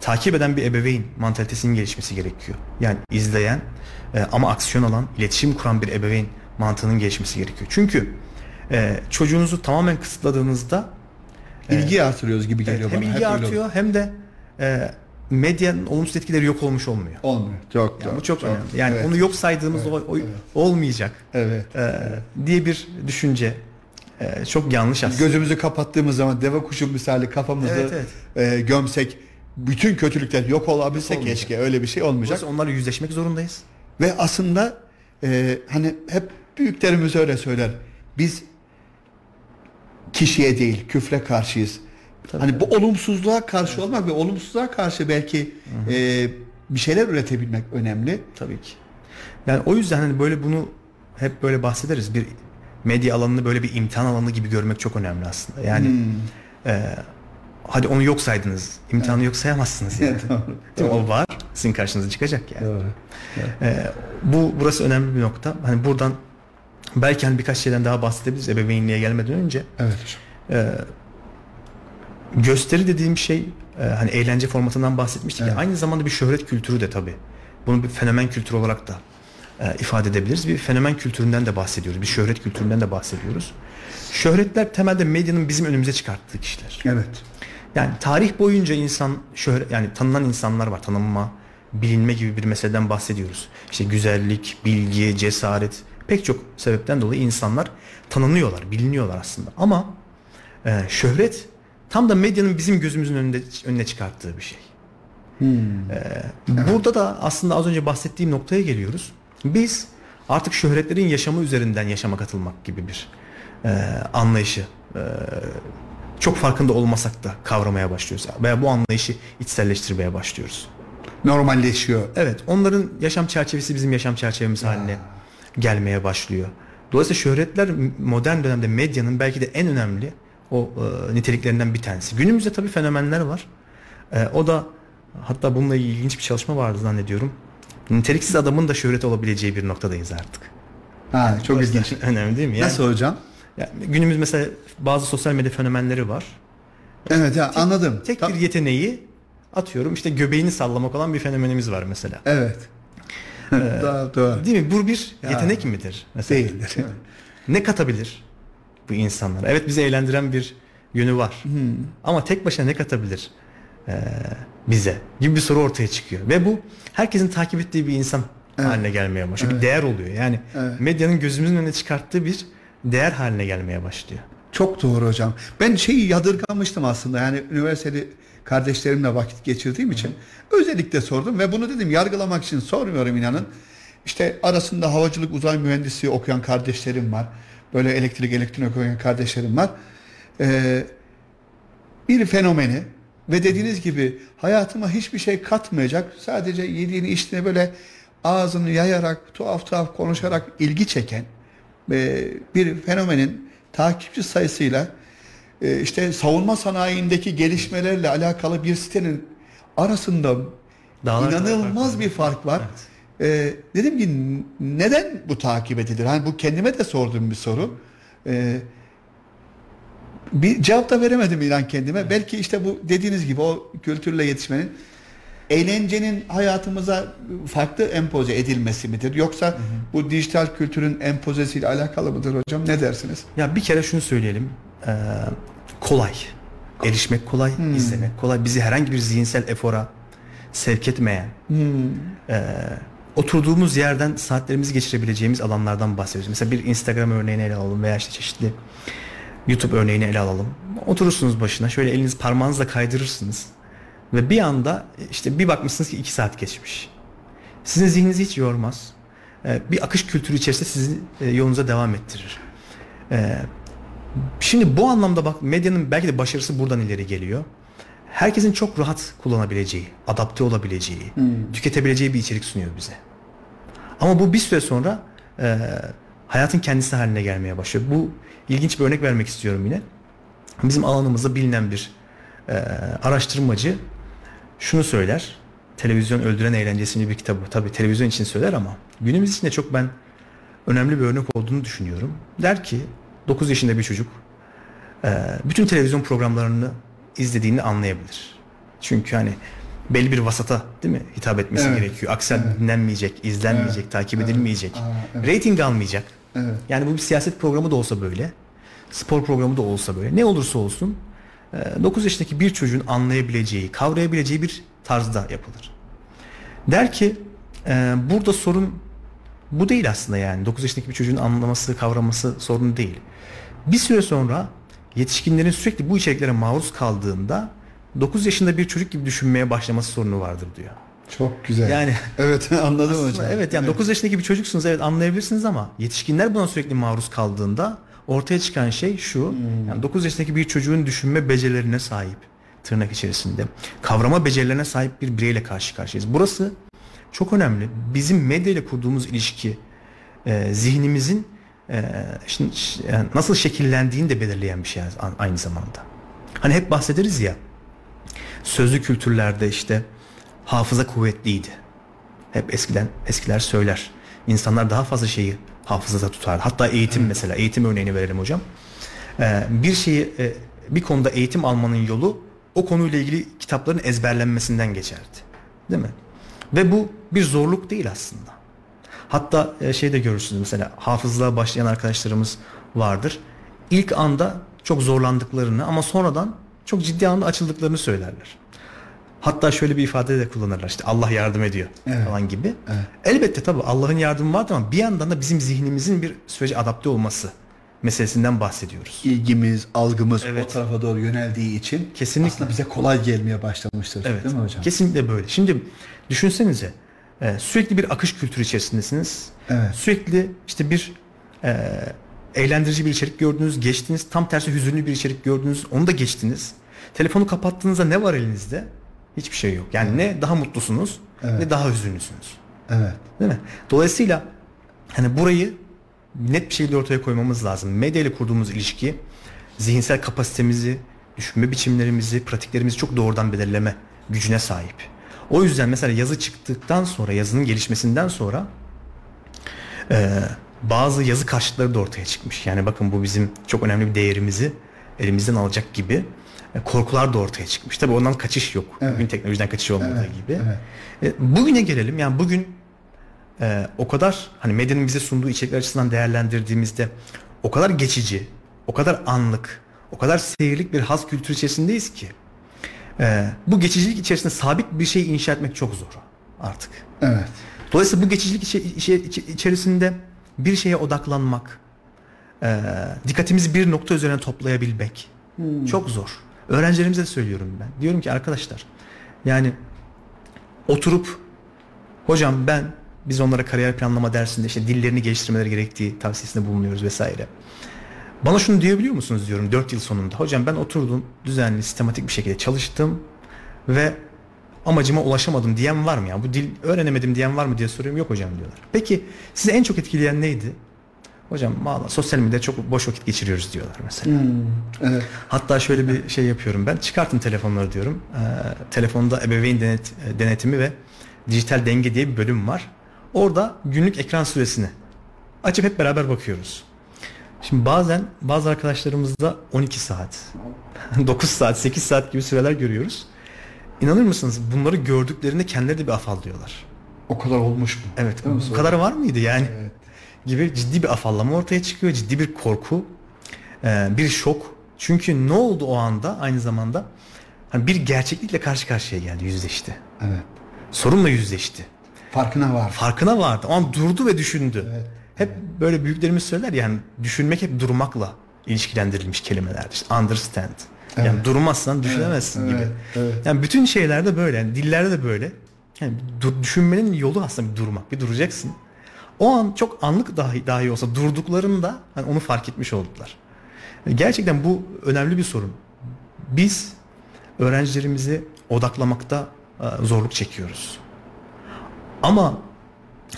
Speaker 3: Takip eden bir ebeveyn mantalitesinin gelişmesi gerekiyor. Yani izleyen e, ama aksiyon alan, iletişim kuran bir ebeveyn mantığının gelişmesi gerekiyor. Çünkü e, çocuğunuzu tamamen kısıtladığınızda
Speaker 2: İlgi artırıyoruz gibi
Speaker 3: evet,
Speaker 2: geliyor
Speaker 3: hem
Speaker 2: bana. Hep
Speaker 3: ilgi
Speaker 2: öyle
Speaker 3: artıyor hem de e, medyanın olumsuz etkileri yok olmuş olmuyor.
Speaker 2: Olmuyor. Çok,
Speaker 3: Yani bu çok, önemli. Yani
Speaker 2: evet.
Speaker 3: onu yok saydığımızda o- o- olmayacak
Speaker 2: Evet.
Speaker 3: e, diye bir düşünce e, çok yanlış aslında.
Speaker 2: Gözümüzü kapattığımız zaman deve kuşu misali kafamızı
Speaker 3: Evet, evet.
Speaker 2: e, gömsek bütün kötülükler yok olabilse
Speaker 3: olmayacak.
Speaker 2: keşke öyle bir şey olmayacak.
Speaker 3: Dolayısıyla onlarla yüzleşmek zorundayız.
Speaker 2: Ve aslında e, hani hep büyüklerimiz öyle söyler. Biz kişiye değil küfre karşıyız. hani bu olumsuzluğa karşı olmak ve olumsuzluğa karşı belki e, bir şeyler üretebilmek önemli.
Speaker 3: Tabii ki. Yani o yüzden hani böyle bunu hep böyle bahsederiz. Bir medya alanını böyle bir imtihan alanı gibi görmek çok önemli aslında. Yani e, hadi onu yok saydınız. İmtihanı yok sayamazsınız yani.
Speaker 2: Doğru,
Speaker 3: Değil mi? O var. Sizin karşınıza çıkacak yani.
Speaker 2: Doğru.
Speaker 3: Ee, bu burası önemli bir nokta. Hani buradan belki hani birkaç şeyden daha bahsedebiliriz ebeveynliğe gelmeden önce.
Speaker 2: Evet hocam.
Speaker 3: Ee, gösteri dediğim şey e, hani eğlence formatından bahsetmiştik ya aynı zamanda bir şöhret kültürü de tabii. Bunu bir fenomen kültürü olarak da e, ifade edebiliriz. Bir fenomen kültüründen de bahsediyoruz. Bir şöhret kültüründen de bahsediyoruz. Şöhretler temelde medyanın bizim önümüze çıkarttığı kişiler.
Speaker 2: Evet.
Speaker 3: Yani tarih boyunca insan şöhret yani tanınan insanlar var. Tanınma, bilinme gibi bir meseleden bahsediyoruz. İşte güzellik, bilgi, cesaret pek çok sebepten dolayı insanlar tanınıyorlar, biliniyorlar aslında. Ama e, şöhret tam da medyanın bizim gözümüzün önünde önüne çıkarttığı bir şey. E, Burada da aslında az önce bahsettiğim noktaya geliyoruz. Biz artık şöhretlerin yaşamı üzerinden yaşama katılmak gibi bir e, anlayışı e, çok farkında olmasak da kavramaya başlıyoruz. Veya bu anlayışı içselleştirmeye başlıyoruz.
Speaker 2: Normalleşiyor.
Speaker 3: Evet onların yaşam çerçevesi bizim yaşam çerçevemiz haline gelmeye başlıyor. Dolayısıyla şöhretler modern dönemde medyanın belki de en önemli o e, niteliklerinden bir tanesi. Günümüzde tabii fenomenler var. E, o da hatta bununla ilgili ilginç bir çalışma vardı zannediyorum. Niteliksiz adamın da şöhret olabileceği bir noktadayız artık.
Speaker 2: Ha, çok ilginç.
Speaker 3: Önemli değil mi? Yani,
Speaker 2: Nasıl hocam?
Speaker 3: yani günümüz mesela bazı sosyal medya fenomenleri var.
Speaker 2: Evet ha, anladım.
Speaker 3: Tek
Speaker 2: Ta-
Speaker 3: bir yeteneği atıyorum işte göbeğini sallamak olan bir fenomenimiz var mesela.
Speaker 2: Evet. doğru, doğru.
Speaker 3: Değil mi? Bu bir yetenek midir? Mesela?
Speaker 2: Değildir.
Speaker 3: Ne katabilir bu insanlara? Evet bizi eğlendiren bir yönü var.
Speaker 2: Hmm.
Speaker 3: Ama tek başına ne katabilir ee, bize? Gibi bir soru ortaya çıkıyor. Ve bu herkesin takip ettiği bir insan haline gelmeye başlıyor. Bir değer oluyor. Yani
Speaker 2: Evet.
Speaker 3: medyanın gözümüzün önüne çıkarttığı bir değer haline gelmeye başlıyor.
Speaker 2: Çok doğru hocam. Ben şeyi yadırgamıştım aslında. Yani üniversitede kardeşlerimle vakit geçirdiğim için özellikle sordum ve bunu dedim yargılamak için sormuyorum inanın. İşte arasında havacılık uzay mühendisi okuyan kardeşlerim var. Böyle elektrik elektronik okuyan kardeşlerim var. Ee, bir fenomeni ve dediğiniz gibi hayatıma hiçbir şey katmayacak sadece yediğini içtiğini böyle ağzını yayarak tuhaf tuhaf konuşarak ilgi çeken e, bir fenomenin takipçi sayısıyla e, işte savunma sanayindeki gelişmelerle alakalı bir sitenin arasında
Speaker 3: Dağlar
Speaker 2: inanılmaz
Speaker 3: fark
Speaker 2: bir fark var. E, dedim ki neden bu takip edilir? Hani bu kendime de sorduğum bir soru. E, bir cevap da veremedim inan kendime. Belki işte bu dediğiniz gibi o kültürle yetişmenin eğlencenin hayatımıza farklı empoze edilmesi midir? Yoksa bu dijital kültürün empozesiyle alakalı mıdır hocam? Ne dersiniz?
Speaker 3: Ya bir kere şunu söyleyelim. Ee, kolay. Erişmek kolay, izlemek kolay. Bizi herhangi bir zihinsel efora sevk etmeyen, ee, oturduğumuz yerden saatlerimizi geçirebileceğimiz alanlardan bahsediyoruz. Mesela bir Instagram örneğini ele alalım veya işte çeşitli YouTube örneğini ele alalım. Oturursunuz başına, şöyle eliniz parmağınızla kaydırırsınız ve bir anda işte bir bakmışsınız ki iki saat geçmiş. Sizin zihninizi hiç yormaz. Ee, bir akış kültürü içerisinde sizi e, yolunuza devam ettirir. Ee, Şimdi bu anlamda bak medyanın belki de başarısı buradan ileri geliyor. Herkesin çok rahat kullanabileceği, adapte olabileceği, tüketebileceği bir içerik sunuyor bize. Ama bu bir süre sonra e, hayatın kendisi haline gelmeye başlıyor. Bu ilginç bir örnek vermek istiyorum yine. Bizim alanımızda bilinen bir e, araştırmacı şunu söyler. Televizyon Öldüren Eğlencesini bir kitabı. Tabii televizyon için söyler ama günümüz için de çok ben önemli bir örnek olduğunu düşünüyorum. Der ki 9 yaşında bir çocuk e, bütün televizyon programlarını izlediğini anlayabilir. Çünkü hani belli bir vasata değil mi hitap etmesi
Speaker 2: Evet.
Speaker 3: gerekiyor. Aksel dinlenmeyecek, izlenmeyecek,
Speaker 2: Evet.
Speaker 3: takip
Speaker 2: Evet.
Speaker 3: edilmeyecek.
Speaker 2: Evet.
Speaker 3: Rating almayacak.
Speaker 2: Evet.
Speaker 3: Yani bu bir siyaset programı da olsa böyle. Spor programı da olsa böyle. Ne olursa olsun 9 yaşındaki bir çocuğun anlayabileceği, kavrayabileceği bir tarzda yapılır. Der ki e, burada sorun bu değil aslında yani. 9 yaşındaki bir çocuğun anlaması, kavraması sorun değil. Bir süre sonra yetişkinlerin sürekli bu içeriklere maruz kaldığında 9 yaşında bir çocuk gibi düşünmeye başlaması sorunu vardır diyor.
Speaker 2: Çok güzel.
Speaker 3: Yani
Speaker 2: evet anladım
Speaker 3: aslında
Speaker 2: hocam.
Speaker 3: evet yani 9 yaşındaki bir çocuksunuz evet anlayabilirsiniz ama yetişkinler buna sürekli maruz kaldığında ortaya çıkan şey şu. Yani 9 yaşındaki bir çocuğun düşünme becerilerine sahip tırnak içerisinde kavrama becerilerine sahip bir bireyle karşı karşıyayız. Burası çok önemli. Bizim medya ile kurduğumuz ilişki e, zihnimizin e, şimdi, yani nasıl şekillendiğini de belirleyen bir şey aynı zamanda. Hani hep bahsederiz ya sözlü kültürlerde işte hafıza kuvvetliydi. Hep eskiden eskiler söyler. İnsanlar daha fazla şeyi hafızada tutar. Hatta eğitim mesela eğitim örneğini verelim hocam. Ee, bir şeyi e, bir konuda eğitim almanın yolu o konuyla ilgili kitapların ezberlenmesinden geçerdi. Değil mi? Ve bu bir zorluk değil aslında. Hatta e, şey de görürsünüz mesela hafızlığa başlayan arkadaşlarımız vardır. İlk anda çok zorlandıklarını ama sonradan çok ciddi anda açıldıklarını söylerler. Hatta şöyle bir ifade de kullanırlar işte Allah yardım ediyor
Speaker 2: Evet.
Speaker 3: falan gibi.
Speaker 2: Evet.
Speaker 3: Elbette tabii Allah'ın yardımı vardır ama bir yandan da bizim zihnimizin bir sürece adapte olması meselesinden bahsediyoruz.
Speaker 2: İlgimiz, algımız
Speaker 3: Evet.
Speaker 2: o tarafa doğru yöneldiği için
Speaker 3: Kesinlikle.
Speaker 2: aslında bize kolay gelmeye başlamıştır.
Speaker 3: Evet.
Speaker 2: Değil mi hocam?
Speaker 3: Kesinlikle böyle. Şimdi düşünsenize e, sürekli bir akış kültürü içerisindesiniz.
Speaker 2: Evet.
Speaker 3: Sürekli işte bir e, eğlendirici bir içerik gördünüz, geçtiniz. Tam tersi hüzünlü bir içerik gördünüz, onu da geçtiniz. Telefonu kapattığınızda ne var elinizde? Hiçbir şey yok. Yani ne daha mutlusunuz
Speaker 2: Evet.
Speaker 3: ne daha hüzünlüsünüz.
Speaker 2: Evet.
Speaker 3: Değil mi? Dolayısıyla hani burayı net bir şekilde ortaya koymamız lazım. Medya ile kurduğumuz ilişki zihinsel kapasitemizi, düşünme biçimlerimizi, pratiklerimizi çok doğrudan belirleme gücüne sahip. O yüzden mesela yazı çıktıktan sonra, yazının gelişmesinden sonra e, bazı yazı karşıtları da ortaya çıkmış. Yani bakın bu bizim çok önemli bir değerimizi elimizden alacak gibi korkular da ortaya çıkmış. Tabii ondan kaçış yok.
Speaker 2: Evet.
Speaker 3: Bugün teknolojiden kaçış olmadığı
Speaker 2: Evet,
Speaker 3: gibi.
Speaker 2: evet.
Speaker 3: E, bugüne gelelim. Yani bugün e, o kadar hani medyanın bize sunduğu içerikler açısından değerlendirdiğimizde o kadar geçici, o kadar anlık, o kadar seyirlik bir haz kültürü içerisindeyiz ki e, bu geçicilik içerisinde sabit bir şey inşa etmek çok zor artık.
Speaker 2: Evet.
Speaker 3: Dolayısıyla bu geçicilik içi- içi- içi- içerisinde bir şeye odaklanmak, e, dikkatimizi bir nokta üzerine toplayabilmek çok zor. Öğrencilerimize de söylüyorum ben. Diyorum ki arkadaşlar yani oturup hocam ben biz onlara kariyer planlama dersinde işte dillerini geliştirmeleri gerektiği tavsiyesinde bulunuyoruz vesaire. Bana şunu diyebiliyor musunuz diyorum 4 yıl sonunda. Hocam ben oturdum düzenli sistematik bir şekilde çalıştım ve amacıma ulaşamadım diyen var mı ya? Bu dil öğrenemedim diyen var mı diye soruyorum. Yok hocam diyorlar. Peki sizi en çok etkileyen neydi? Hocam valla sosyal medyada çok boş vakit geçiriyoruz diyorlar mesela.
Speaker 2: Evet.
Speaker 3: Hatta şöyle bir şey yapıyorum ben. Çıkartın telefonları diyorum. Ee, telefonda ebeveyn denet, denetimi ve dijital denge diye bir bölüm var. Orada günlük ekran süresini açıp hep beraber bakıyoruz. Şimdi bazen bazı arkadaşlarımızda 12 saat, 9 saat, 8 saat gibi süreler görüyoruz. İnanır mısınız bunları gördüklerinde kendileri de bir afallıyorlar.
Speaker 2: O kadar olmuş mu?
Speaker 3: Evet bu kadar var mıydı yani?
Speaker 2: Evet.
Speaker 3: Gibi ciddi bir afallama ortaya çıkıyor. Ciddi bir korku, e, bir şok. Çünkü ne oldu o anda aynı zamanda? Hani bir gerçeklikle karşı karşıya geldi, yüzleşti.
Speaker 2: Evet.
Speaker 3: Sorunla yüzleşti.
Speaker 2: Farkına var.
Speaker 3: Farkına vardı. O an durdu ve düşündü.
Speaker 2: Evet.
Speaker 3: Hep böyle büyüklerimiz söyler yani düşünmek hep durmakla ilişkilendirilmiş kelimelerdir. İşte understand. Yani
Speaker 2: Evet.
Speaker 3: durmazsan düşünemezsin
Speaker 2: Evet,
Speaker 3: gibi.
Speaker 2: evet.
Speaker 3: Yani bütün şeylerde böyle. Yani dillerde de böyle. Yani dur- düşünmenin yolu aslında bir durmak. Bir duracaksın. O an çok anlık dahi, dahi olsa durduklarında hani onu fark etmiş oldular. Yani Gerçekten bu önemli bir sorun. Biz öğrencilerimizi odaklamakta e, zorluk çekiyoruz. Ama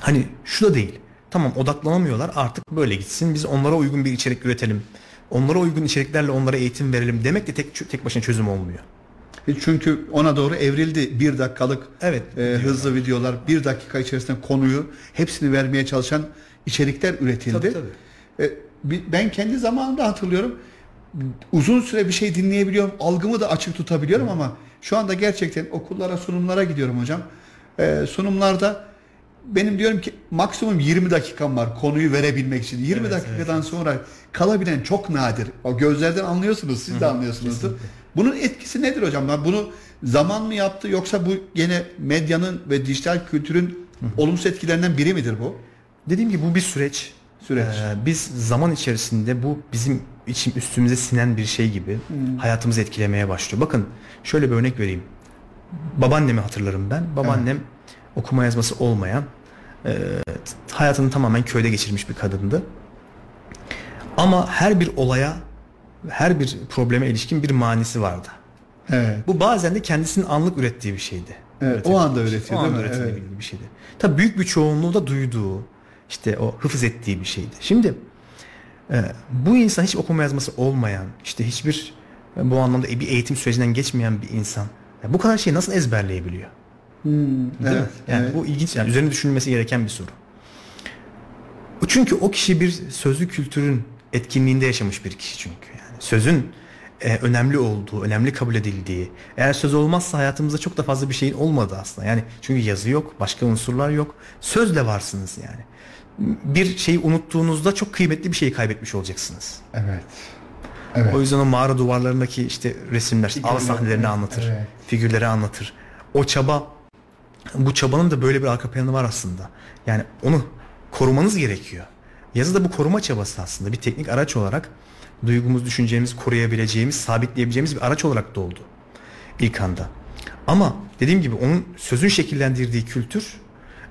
Speaker 3: hani şu da değil. Tamam odaklanamıyorlar artık böyle gitsin. Biz onlara uygun bir içerik üretelim. Onlara uygun içeriklerle onlara eğitim verelim demek de tek tek başına çözüm olmuyor.
Speaker 2: Çünkü ona doğru evrildi bir dakikalık
Speaker 3: Evet,
Speaker 2: e, hızlı videolar, bir dakika içerisinde konuyu hepsini vermeye çalışan içerikler üretildi.
Speaker 3: Tabii, tabii.
Speaker 2: E, ben kendi zamanımda hatırlıyorum. Uzun süre bir şey dinleyebiliyorum, algımı da açık tutabiliyorum ama şu anda gerçekten okullara, sunumlara gidiyorum hocam. E, sunumlarda benim diyorum ki maksimum 20 dakikam var konuyu verebilmek için. 20
Speaker 3: Evet,
Speaker 2: dakikadan sonra kalabilen çok nadir. O gözlerden anlıyorsunuz, siz de anlıyorsunuzdur. Bunun etkisi nedir hocam? Bunu zaman mı yaptı yoksa bu gene medyanın ve dijital kültürün olumsuz etkilerinden biri midir bu?
Speaker 3: Dediğim gibi bu bir süreç.
Speaker 2: Süreç.
Speaker 3: Ee, biz zaman içerisinde bu bizim için üstümüze sinen bir şey gibi hayatımızı etkilemeye başlıyor. Bakın şöyle bir örnek vereyim. Babaannemi hatırlarım ben. Babaannem okuma yazması olmayan, e, hayatını tamamen köyde geçirmiş bir kadındı. Ama her bir olaya, her bir probleme ilişkin bir manisi vardı.
Speaker 2: Evet.
Speaker 3: Bu bazen de kendisinin anlık ürettiği bir şeydi.
Speaker 2: Evet, o anda üretiyor
Speaker 3: O
Speaker 2: değil
Speaker 3: anda
Speaker 2: mi?
Speaker 3: üretilebildiği
Speaker 2: Evet.
Speaker 3: bir şeydi. Tabii büyük bir çoğunluğu da duyduğu, işte o hıfız ettiği bir şeydi. Şimdi e, bu insan hiç okuma yazması olmayan, işte hiçbir e, bu anlamda bir eğitim sürecinden geçmeyen bir insan ya bu kadar şeyi nasıl ezberleyebiliyor?
Speaker 2: Hmm,
Speaker 3: Değil mi?
Speaker 2: evet.
Speaker 3: Yani
Speaker 2: evet.
Speaker 3: bu ilginç, yani üzerine düşünülmesi gereken bir soru. Çünkü o kişi bir sözlü kültürün etkinliğinde yaşamış bir kişi çünkü. Sözün e, önemli olduğu, önemli kabul edildiği. Eğer söz olmazsa hayatımızda çok da fazla bir şeyin olmadı aslında. Yani çünkü yazı yok, başka unsurlar yok. Sözle varsınız yani. Bir şeyi unuttuğunuzda çok kıymetli bir şeyi kaybetmiş olacaksınız.
Speaker 2: Evet. Evet.
Speaker 3: O yüzden o mağara duvarlarındaki işte resimler, işte av
Speaker 2: Figürler,
Speaker 3: sahnelerini anlatır.
Speaker 2: evet.
Speaker 3: Figürleri anlatır. O çaba, bu çabanın da böyle bir arka planı var aslında. Yani onu korumanız gerekiyor. Yazı da bu koruma çabası aslında. Bir teknik araç olarak duygumuz, düşüncemizi koruyabileceğimiz, sabitleyebileceğimiz bir araç olarak doğdu ilk anda. Ama dediğim gibi onun sözün şekillendirdiği kültür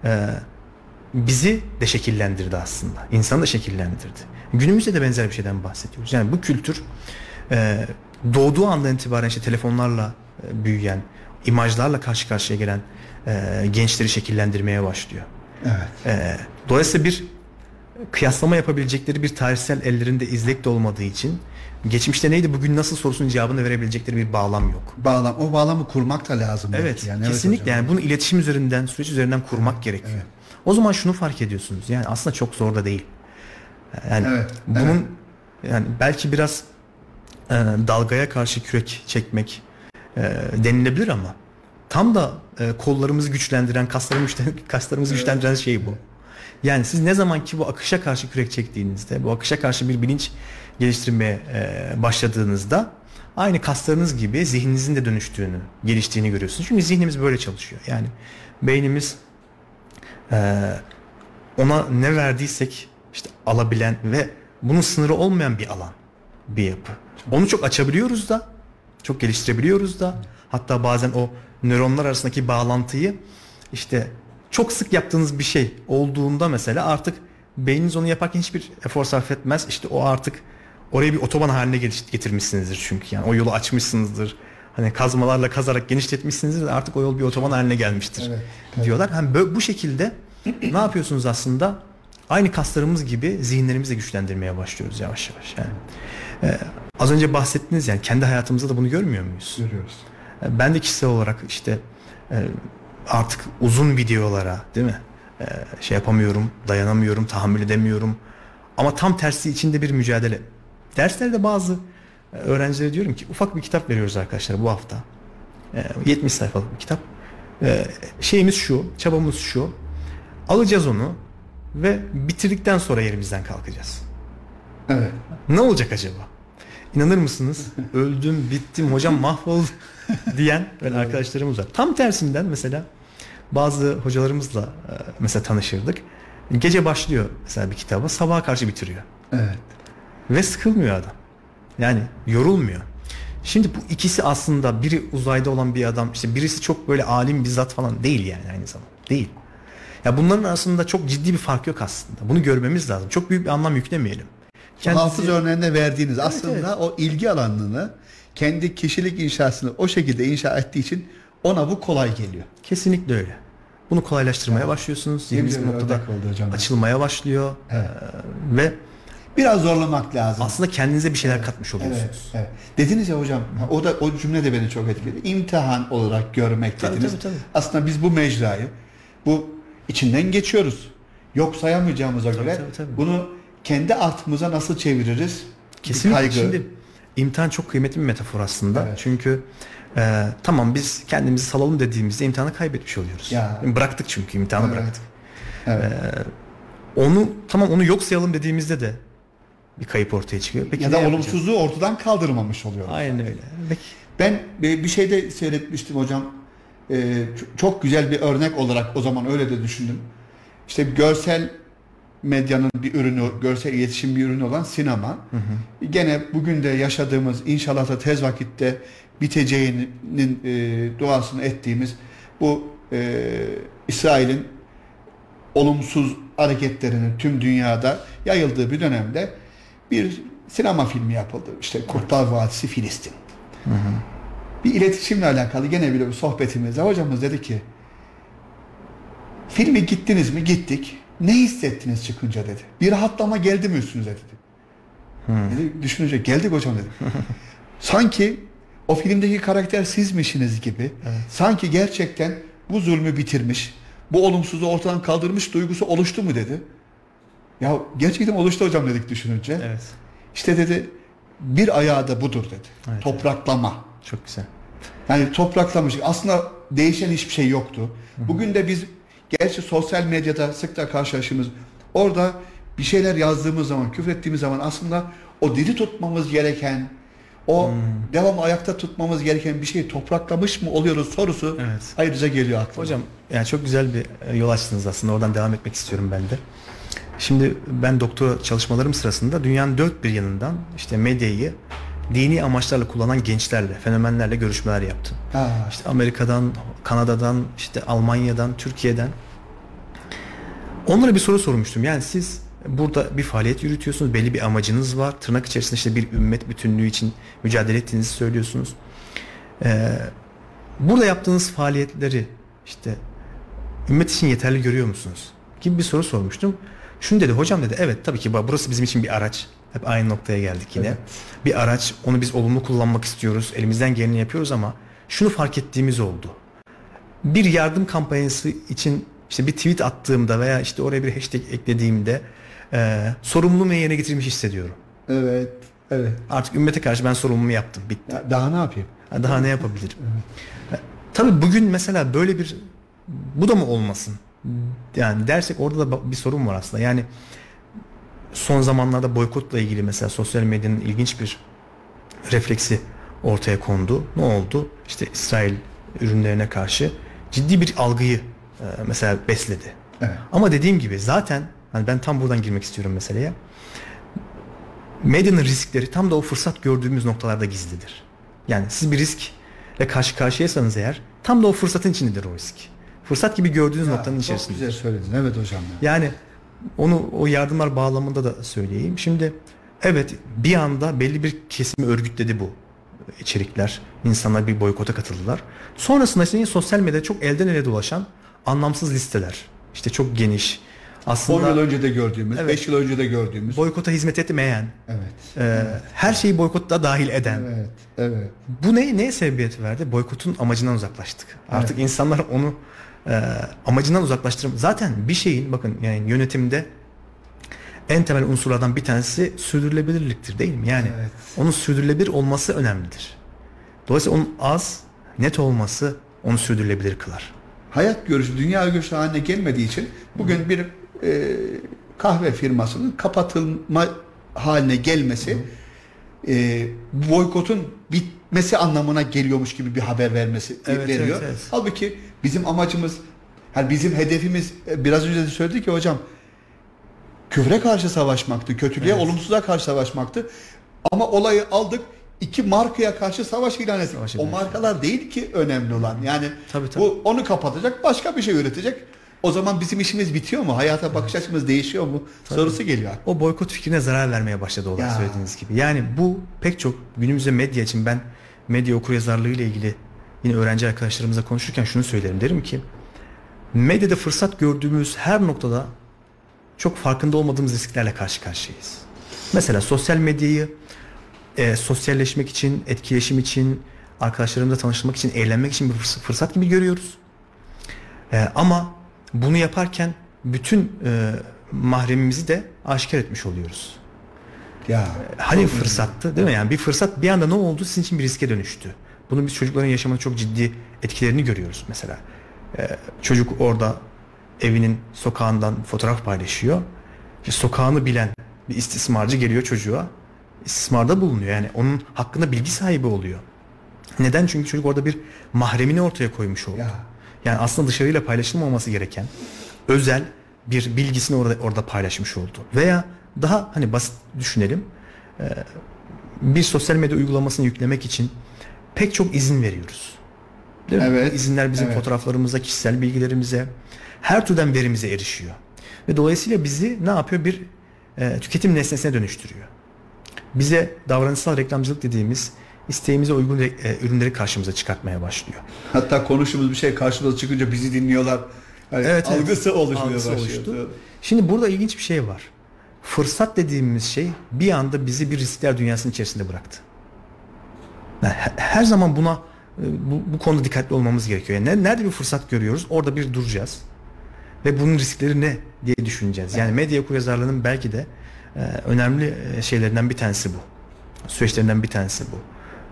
Speaker 3: e, bizi de şekillendirdi aslında. İnsanı da şekillendirdi. Günümüzde de benzer bir şeyden bahsediyoruz. Yani bu kültür e, doğduğu andan itibaren işte telefonlarla e, büyüyen, imajlarla karşı karşıya gelen e, gençleri şekillendirmeye başlıyor.
Speaker 2: Evet.
Speaker 3: E, dolayısıyla bir kıyaslama yapabilecekleri bir tarihsel ellerinde izlek de olmadığı için geçmişte neydi bugün nasıl sorusunun cevabını verebilecekleri bir bağlam yok.
Speaker 2: Bağlam, o bağlamı kurmak da lazım.
Speaker 3: Evet,
Speaker 2: yani. Evet
Speaker 3: kesinlikle
Speaker 2: hocam.
Speaker 3: yani bunu iletişim üzerinden, süreç üzerinden kurmak gerekiyor.
Speaker 2: evet.
Speaker 3: O zaman şunu fark ediyorsunuz. Yani aslında çok zor da değil. Yani
Speaker 2: Evet,
Speaker 3: bunun yani belki biraz e, dalgaya karşı kürek çekmek e, denilebilir ama tam da e, kollarımızı güçlendiren, kaslarımızı, güçlen- kaslarımızı güçlendiren şey bu. Yani siz ne zaman ki bu akışa karşı kürek çektiğinizde, bu akışa karşı bir bilinç geliştirmeye e, başladığınızda aynı kaslarınız gibi zihninizin de dönüştüğünü, geliştiğini görüyorsunuz. Çünkü zihnimiz böyle çalışıyor. Yani beynimiz Ee, ona ne verdiysek işte alabilen ve bunun sınırı olmayan bir alan, bir yapı. Onu çok açabiliyoruz da, çok geliştirebiliyoruz da. Hatta bazen o nöronlar arasındaki bağlantıyı işte çok sık yaptığınız bir şey olduğunda mesela artık beyniniz onu yaparken hiçbir efor sarf etmez. İşte o artık orayı bir otoban haline getirmişsinizdir çünkü yani o yolu açmışsınızdır. Hani kazmalarla kazarak genişletmişsinizdir artık o yol bir otoban haline gelmiştir evet, evet. diyorlar. Hani böyle, bu şekilde ne yapıyorsunuz aslında? Aynı kaslarımız gibi zihinlerimizi de güçlendirmeye başlıyoruz yavaş yavaş. Yani ee, az önce bahsettiniz yani kendi hayatımızda da bunu görmüyor muyuz?
Speaker 2: Görüyoruz.
Speaker 3: Ee, ben de kişisel olarak işte e, artık uzun videolara değil mi? Ee, şey yapamıyorum, dayanamıyorum, tahammül edemiyorum. Ama tam tersi içinde bir mücadele. Derslerde bazı e, öğrencilere diyorum ki ufak bir kitap veriyoruz arkadaşlar bu hafta. 70 sayfalık bir kitap. Şeyimiz şu, çabamız şu. Alacağız onu ve bitirdikten sonra yerimizden kalkacağız.
Speaker 2: Evet.
Speaker 3: Ne olacak acaba? İnanır mısınız? Öldüm, bittim, hocam mahvoldum diyen böyle arkadaşlarımız var. Tam tersinden mesela bazı hocalarımızla e, mesela tanışırdık. Gece başlıyor mesela bir kitabı, sabaha karşı bitiriyor.
Speaker 2: Evet.
Speaker 3: Ve sıkılmıyor adam. Yani yorulmuyor. Şimdi bu ikisi aslında biri uzayda olan bir adam, işte birisi çok böyle alim bir zat falan değil yani aynı zamanda. Değil. Ya bunların arasında çok ciddi bir fark yok aslında. Bunu görmemiz lazım. Çok büyük bir anlam yüklemeyelim.
Speaker 2: Kendisi... Hafız örneğinde verdiğiniz evet, aslında evet. o ilgi alanını kendi kişilik inşasını o şekilde inşa ettiği için ona bu kolay geliyor.
Speaker 3: Kesinlikle öyle. Bunu kolaylaştırmaya evet. başlıyorsunuz. Zihniniz bir noktada açılmaya başlıyor. Evet. Ee, ve
Speaker 2: biraz zorlamak lazım.
Speaker 3: Aslında kendinize bir şeyler evet. katmış oluyorsunuz. Evet,
Speaker 2: evet. Dediniz ya hocam o da o cümle de beni çok etkiledi. İmtihan olarak görmek tabii, dediniz. Tabii, tabii. Aslında biz bu mecrayı bu içinden geçiyoruz. Yok sayamayacağımıza tabii, göre tabii, tabii. bunu kendi artımıza nasıl çeviririz?
Speaker 3: Kesinlikle. Şimdi imtihan çok kıymetli bir metafor aslında. Evet. Çünkü e, tamam biz kendimizi salalım dediğimizde imtihanı kaybetmiş oluyoruz. Ya. Bıraktık çünkü imtihanı evet. bıraktık. Evet. E, onu tamam onu yok sayalım dediğimizde de bir kayıp ortaya çıkıyor.
Speaker 2: Peki ya da olumsuzluğu ortadan kaldırmamış oluyoruz.
Speaker 3: Aynen öyle. Peki.
Speaker 2: Ben bir şeyde seyretmiştim hocam. Ee, çok güzel bir örnek olarak o zaman öyle de düşündüm. İşte görsel medyanın bir ürünü, görsel iletişim bir ürünü olan sinema. Hı hı. Gene bugün de yaşadığımız inşallah da tez vakitte biteceğinin e, duasını ettiğimiz bu e, İsrail'in olumsuz hareketlerinin tüm dünyada yayıldığı bir dönemde bir sinema filmi yapıldı. İşte Kurtlar Vadisi Filistin. Hı hı. Bir iletişimle alakalı gene bile bir sohbetimizde hocamız dedi ki filmi gittiniz mi? Gittik. Ne hissettiniz çıkınca dedi. Bir rahatlama geldi mi üstünüze dedi. Hmm. Dedi, düşününce geldik hocam dedi. Sanki o filmdeki karakter sizmişsiniz gibi. Evet. Sanki gerçekten bu zulmü bitirmiş, bu olumsuzluğu ortadan kaldırmış duygusu oluştu mu dedi. Ya gerçekten oluştu hocam dedik düşününce.
Speaker 3: Evet.
Speaker 2: İşte dedi bir ayağı da budur dedi. Evet, Topraklama.
Speaker 3: Evet. Çok güzel.
Speaker 2: Yani topraklamış. Aslında değişen hiçbir şey yoktu. Hı-hı. Bugün de biz gerçi sosyal medyada sık da karşılaştığımız orada bir şeyler yazdığımız zaman, küfrettiğimiz zaman aslında o diri tutmamız gereken, o hmm. devam ayakta tutmamız gereken bir şeyi topraklamış mı oluyoruz sorusu evet. ayrıca geliyor aklıma.
Speaker 3: Hocam yani çok güzel bir e, yol açtınız aslında. Oradan devam etmek istiyorum ben de. Şimdi ben doktora çalışmalarım sırasında dünyanın dört bir yanından işte medyayı dini amaçlarla kullanan gençlerle, fenomenlerle görüşmeler yaptım. Ha. İşte Amerika'dan, Kanada'dan, işte Almanya'dan, Türkiye'den. Onlara bir soru sormuştum. Yani siz burada bir faaliyet yürütüyorsunuz. Belli bir amacınız var. Tırnak içerisinde işte bir ümmet bütünlüğü için mücadele ettiğinizi söylüyorsunuz. Ee, burada yaptığınız faaliyetleri işte ümmet için yeterli görüyor musunuz? Gibi bir soru sormuştum. Şunu dedi hocam dedi evet tabii ki burası bizim için bir araç. Hep aynı noktaya geldik yine. Evet. Bir araç onu biz olumlu kullanmak istiyoruz. Elimizden geleni yapıyoruz ama şunu fark ettiğimiz oldu. Bir yardım kampanyası için işte bir tweet attığımda veya işte oraya bir hashtag eklediğimde e, sorumluluğumu yerine getirmiş hissediyorum.
Speaker 2: Evet. Evet.
Speaker 3: Artık ümmete karşı ben sorumluluğumu yaptım. Bitti.
Speaker 2: Ya daha ne yapayım?
Speaker 3: Daha ne yapabilirim? evet. Tabii bugün mesela böyle bir bu da mı olmasın? Yani dersek orada da bir sorun var aslında. Yani son zamanlarda boykotla ilgili mesela sosyal medyanın ilginç bir refleksi ortaya kondu. Ne oldu? İşte İsrail ürünlerine karşı ciddi bir algıyı e, mesela besledi.
Speaker 2: Evet.
Speaker 3: Ama dediğim gibi zaten hani ben tam buradan girmek istiyorum meseleye. Medyanın riskleri tam da o fırsat gördüğümüz noktalarda gizlidir. Yani siz bir riskle karşı karşıyaysanız eğer tam da o fırsatın içindedir o risk. Fırsat gibi gördüğünüz noktanın
Speaker 2: Çok
Speaker 3: içerisinde.
Speaker 2: güzel söyledin. Evet hocam. ya.
Speaker 3: Yani onu o yardımlar bağlamında da söyleyeyim. Şimdi evet bir anda belli bir kesimi örgütledi bu içerikler. İnsanlar bir boykota katıldılar. Sonrasında işte sosyal medyada çok elden ele dolaşan anlamsız listeler. İşte çok geniş.
Speaker 2: 10
Speaker 3: Aslında
Speaker 2: yıl önce de gördüğümüz, 5
Speaker 3: Evet.
Speaker 2: yıl önce de gördüğümüz.
Speaker 3: boykota hizmet etmeyen,
Speaker 2: evet.
Speaker 3: e, her şeyi boykotta dahil eden.
Speaker 2: Evet. Evet.
Speaker 3: Bu ne neye sebebiyet verdi? Boykotun amacından uzaklaştık. Artık insanlar onu e, amacından uzaklaştırım. Zaten bir şeyin bakın yani yönetimde en temel unsurlardan bir tanesi sürdürülebilirliktir değil mi? Yani
Speaker 2: Evet.
Speaker 3: onun sürdürülebilir olması önemlidir. Dolayısıyla onun az, net olması onu sürdürülebilir kılar.
Speaker 2: hayat görüşü, dünya görüşü haline gelmediği için bugün bir e, kahve firmasının kapatılma haline gelmesi e, boykotun bitmesi anlamına geliyormuş gibi bir haber vermesi
Speaker 3: Evet,
Speaker 2: veriyor.
Speaker 3: evet, evet.
Speaker 2: Halbuki bizim amacımız, yani bizim hedefimiz e, biraz önce de söyledik ki hocam küfre karşı savaşmaktı, kötülüğe,
Speaker 3: Evet.
Speaker 2: olumsuzluğa karşı savaşmaktı. Ama olayı aldık iki markaya karşı savaş ilan ettik.
Speaker 3: Savaş
Speaker 2: o markalar değil ki önemli olan. Yani
Speaker 3: Tabii, tabii.
Speaker 2: bu onu kapatacak, başka bir şey üretecek. O zaman bizim işimiz bitiyor mu? Hayata bakış açımız değişiyor mu? Sorusu geliyor.
Speaker 3: O boykot fikrine zarar vermeye başladı olarak
Speaker 2: Ya.
Speaker 3: söylediğiniz gibi. Yani bu pek çok günümüzde medya için ben medya okuryazarlığı ile ilgili yine öğrenci arkadaşlarımızla konuşurken şunu söylerim. Derim ki medyada fırsat gördüğümüz her noktada çok farkında olmadığımız risklerle karşı karşıyayız. Mesela sosyal medyayı e, sosyalleşmek için, etkileşim için, arkadaşlarımızla tanışmak için, eğlenmek için bir fırs- fırsat gibi görüyoruz. E, ama bunu yaparken bütün e, mahremimizi de aşikar etmiş oluyoruz.
Speaker 2: Ya
Speaker 3: Hani fırsattı değil mi? Yani bir fırsat bir anda ne oldu sizin için bir riske dönüştü. Bunun biz çocukların yaşamına çok ciddi etkilerini görüyoruz mesela. Ee, çocuk orada evinin sokağından fotoğraf paylaşıyor. İşte sokağını bilen bir istismarcı geliyor çocuğa. İstismarda bulunuyor. Yani onun hakkında bilgi sahibi oluyor. Neden? Çünkü çocuk orada bir mahremini ortaya koymuş oldu.
Speaker 2: Ya.
Speaker 3: Yani aslında dışarıyla paylaşılmaması gereken özel bir bilgisini orada orada paylaşmış oldu. Veya daha hani basit düşünelim. Ee, bir sosyal medya uygulamasını yüklemek için pek çok izin veriyoruz. Değil mi?
Speaker 2: Evet,
Speaker 3: Bu izinler bizim
Speaker 2: evet.
Speaker 3: fotoğraflarımıza, kişisel bilgilerimize, her türden verimize erişiyor. Ve dolayısıyla bizi ne yapıyor? Bir e, tüketim nesnesine dönüştürüyor. Bize davranışsal reklamcılık dediğimiz isteğimize uygun e, ürünleri karşımıza çıkartmaya başlıyor.
Speaker 2: Hatta konuştuğumuz bir şey karşımıza çıkınca bizi dinliyorlar. Yani
Speaker 3: Evet, evet.
Speaker 2: algısı oluşmaya
Speaker 3: Algısı
Speaker 2: başlıyor.
Speaker 3: oluştu. Şimdi burada ilginç bir şey var. Fırsat dediğimiz şey bir anda bizi bir riskler dünyasının içerisinde bıraktı. Yani he- her zaman buna e, bu, bu konuda dikkatli olmamız gerekiyor. Yani ne- nerede bir fırsat görüyoruz orada bir duracağız. Ve bunun riskleri ne diye düşüneceğiz. Yani medya okuryazarlığının belki de e, önemli şeylerinden bir tanesi bu. Süreçlerinden bir tanesi bu.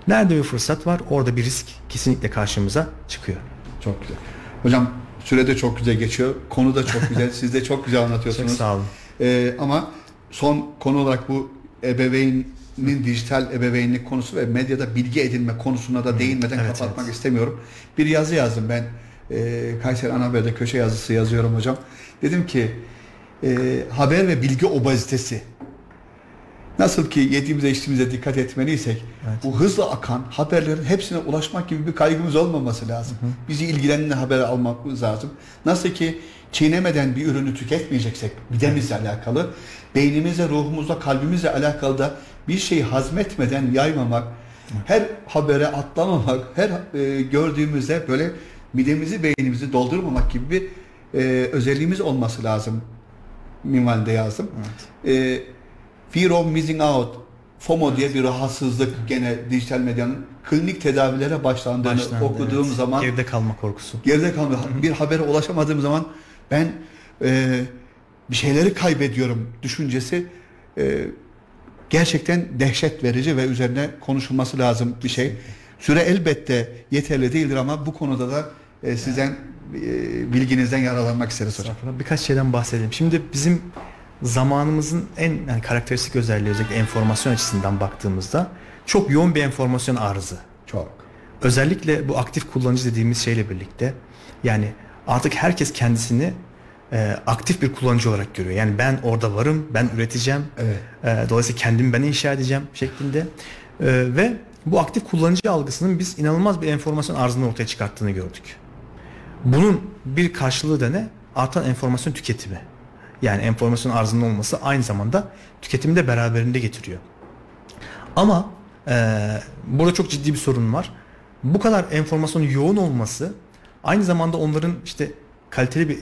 Speaker 3: Nerede bir fırsat var orada bir risk kesinlikle karşımıza çıkıyor.
Speaker 2: Çok güzel. Hocam süre de çok güzel geçiyor. Konu da çok güzel. Siz de çok güzel anlatıyorsunuz.
Speaker 3: Çok sağ olun.
Speaker 2: Ee, ama son konu olarak bu ebeveynin dijital ebeveynlik konusu ve medyada bilgi edinme konusuna da değinmeden
Speaker 3: Evet,
Speaker 2: kapatmak
Speaker 3: evet.
Speaker 2: istemiyorum. Bir yazı yazdım ben. E, Kayseri Anahaber'de köşe yazısı yazıyorum hocam. Dedim ki e, haber ve bilgi obezitesi. Nasıl ki yediğimize içtiğimize dikkat etmeliysek
Speaker 3: Evet.
Speaker 2: bu hızla akan haberlerin hepsine ulaşmak gibi bir kaygımız olmaması lazım. Bizi ilgilenene haber almamız lazım. Nasıl ki çiğnemeden bir ürünü tüketmeyeceksek midemizle alakalı, beynimizle, ruhumuzla, kalbimizle alakalı da bir şeyi hazmetmeden yaymamak, her habere atlamamak, her e, gördüğümüzde böyle midemizi, beynimizi doldurmamak gibi bir e, özelliğimiz olması lazım minvalinde yazdım. E, Fear of Missing Out, FOMO diye bir rahatsızlık gene dijital medyanın klinik tedavilere başlandığını
Speaker 3: Başlandı,
Speaker 2: okuduğum
Speaker 3: evet.
Speaker 2: zaman
Speaker 3: geride kalma korkusu.
Speaker 2: geride kalmış bir habere ulaşamadığım zaman ben e, bir şeyleri kaybediyorum düşüncesi e, gerçekten dehşet verici ve üzerine konuşulması lazım bir şey. Süre elbette yeterli değildir ama bu konuda da e, sizden e, bilginizden yararlanmak isteriz hocam.
Speaker 3: Birkaç şeyden bahsedelim. Şimdi bizim zamanımızın en yani karakteristik özelliği özellikle enformasyon açısından baktığımızda çok yoğun bir enformasyon arzı.
Speaker 2: Çok.
Speaker 3: Özellikle bu aktif kullanıcı dediğimiz şeyle birlikte yani artık herkes kendisini e, aktif bir kullanıcı olarak görüyor. Yani ben orada varım, ben üreteceğim.
Speaker 2: Evet.
Speaker 3: E, dolayısıyla kendimi ben inşa edeceğim şeklinde. E, ve bu aktif kullanıcı algısının biz inanılmaz bir enformasyon arzını ortaya çıkarttığını gördük. Bunun bir karşılığı da ne? Artan enformasyon tüketimi. Yani enformasyon arzının olması aynı zamanda tüketimi de beraberinde getiriyor. Ama e, burada çok ciddi bir sorun var. Bu kadar enformasyon yoğun olması aynı zamanda onların işte kaliteli bir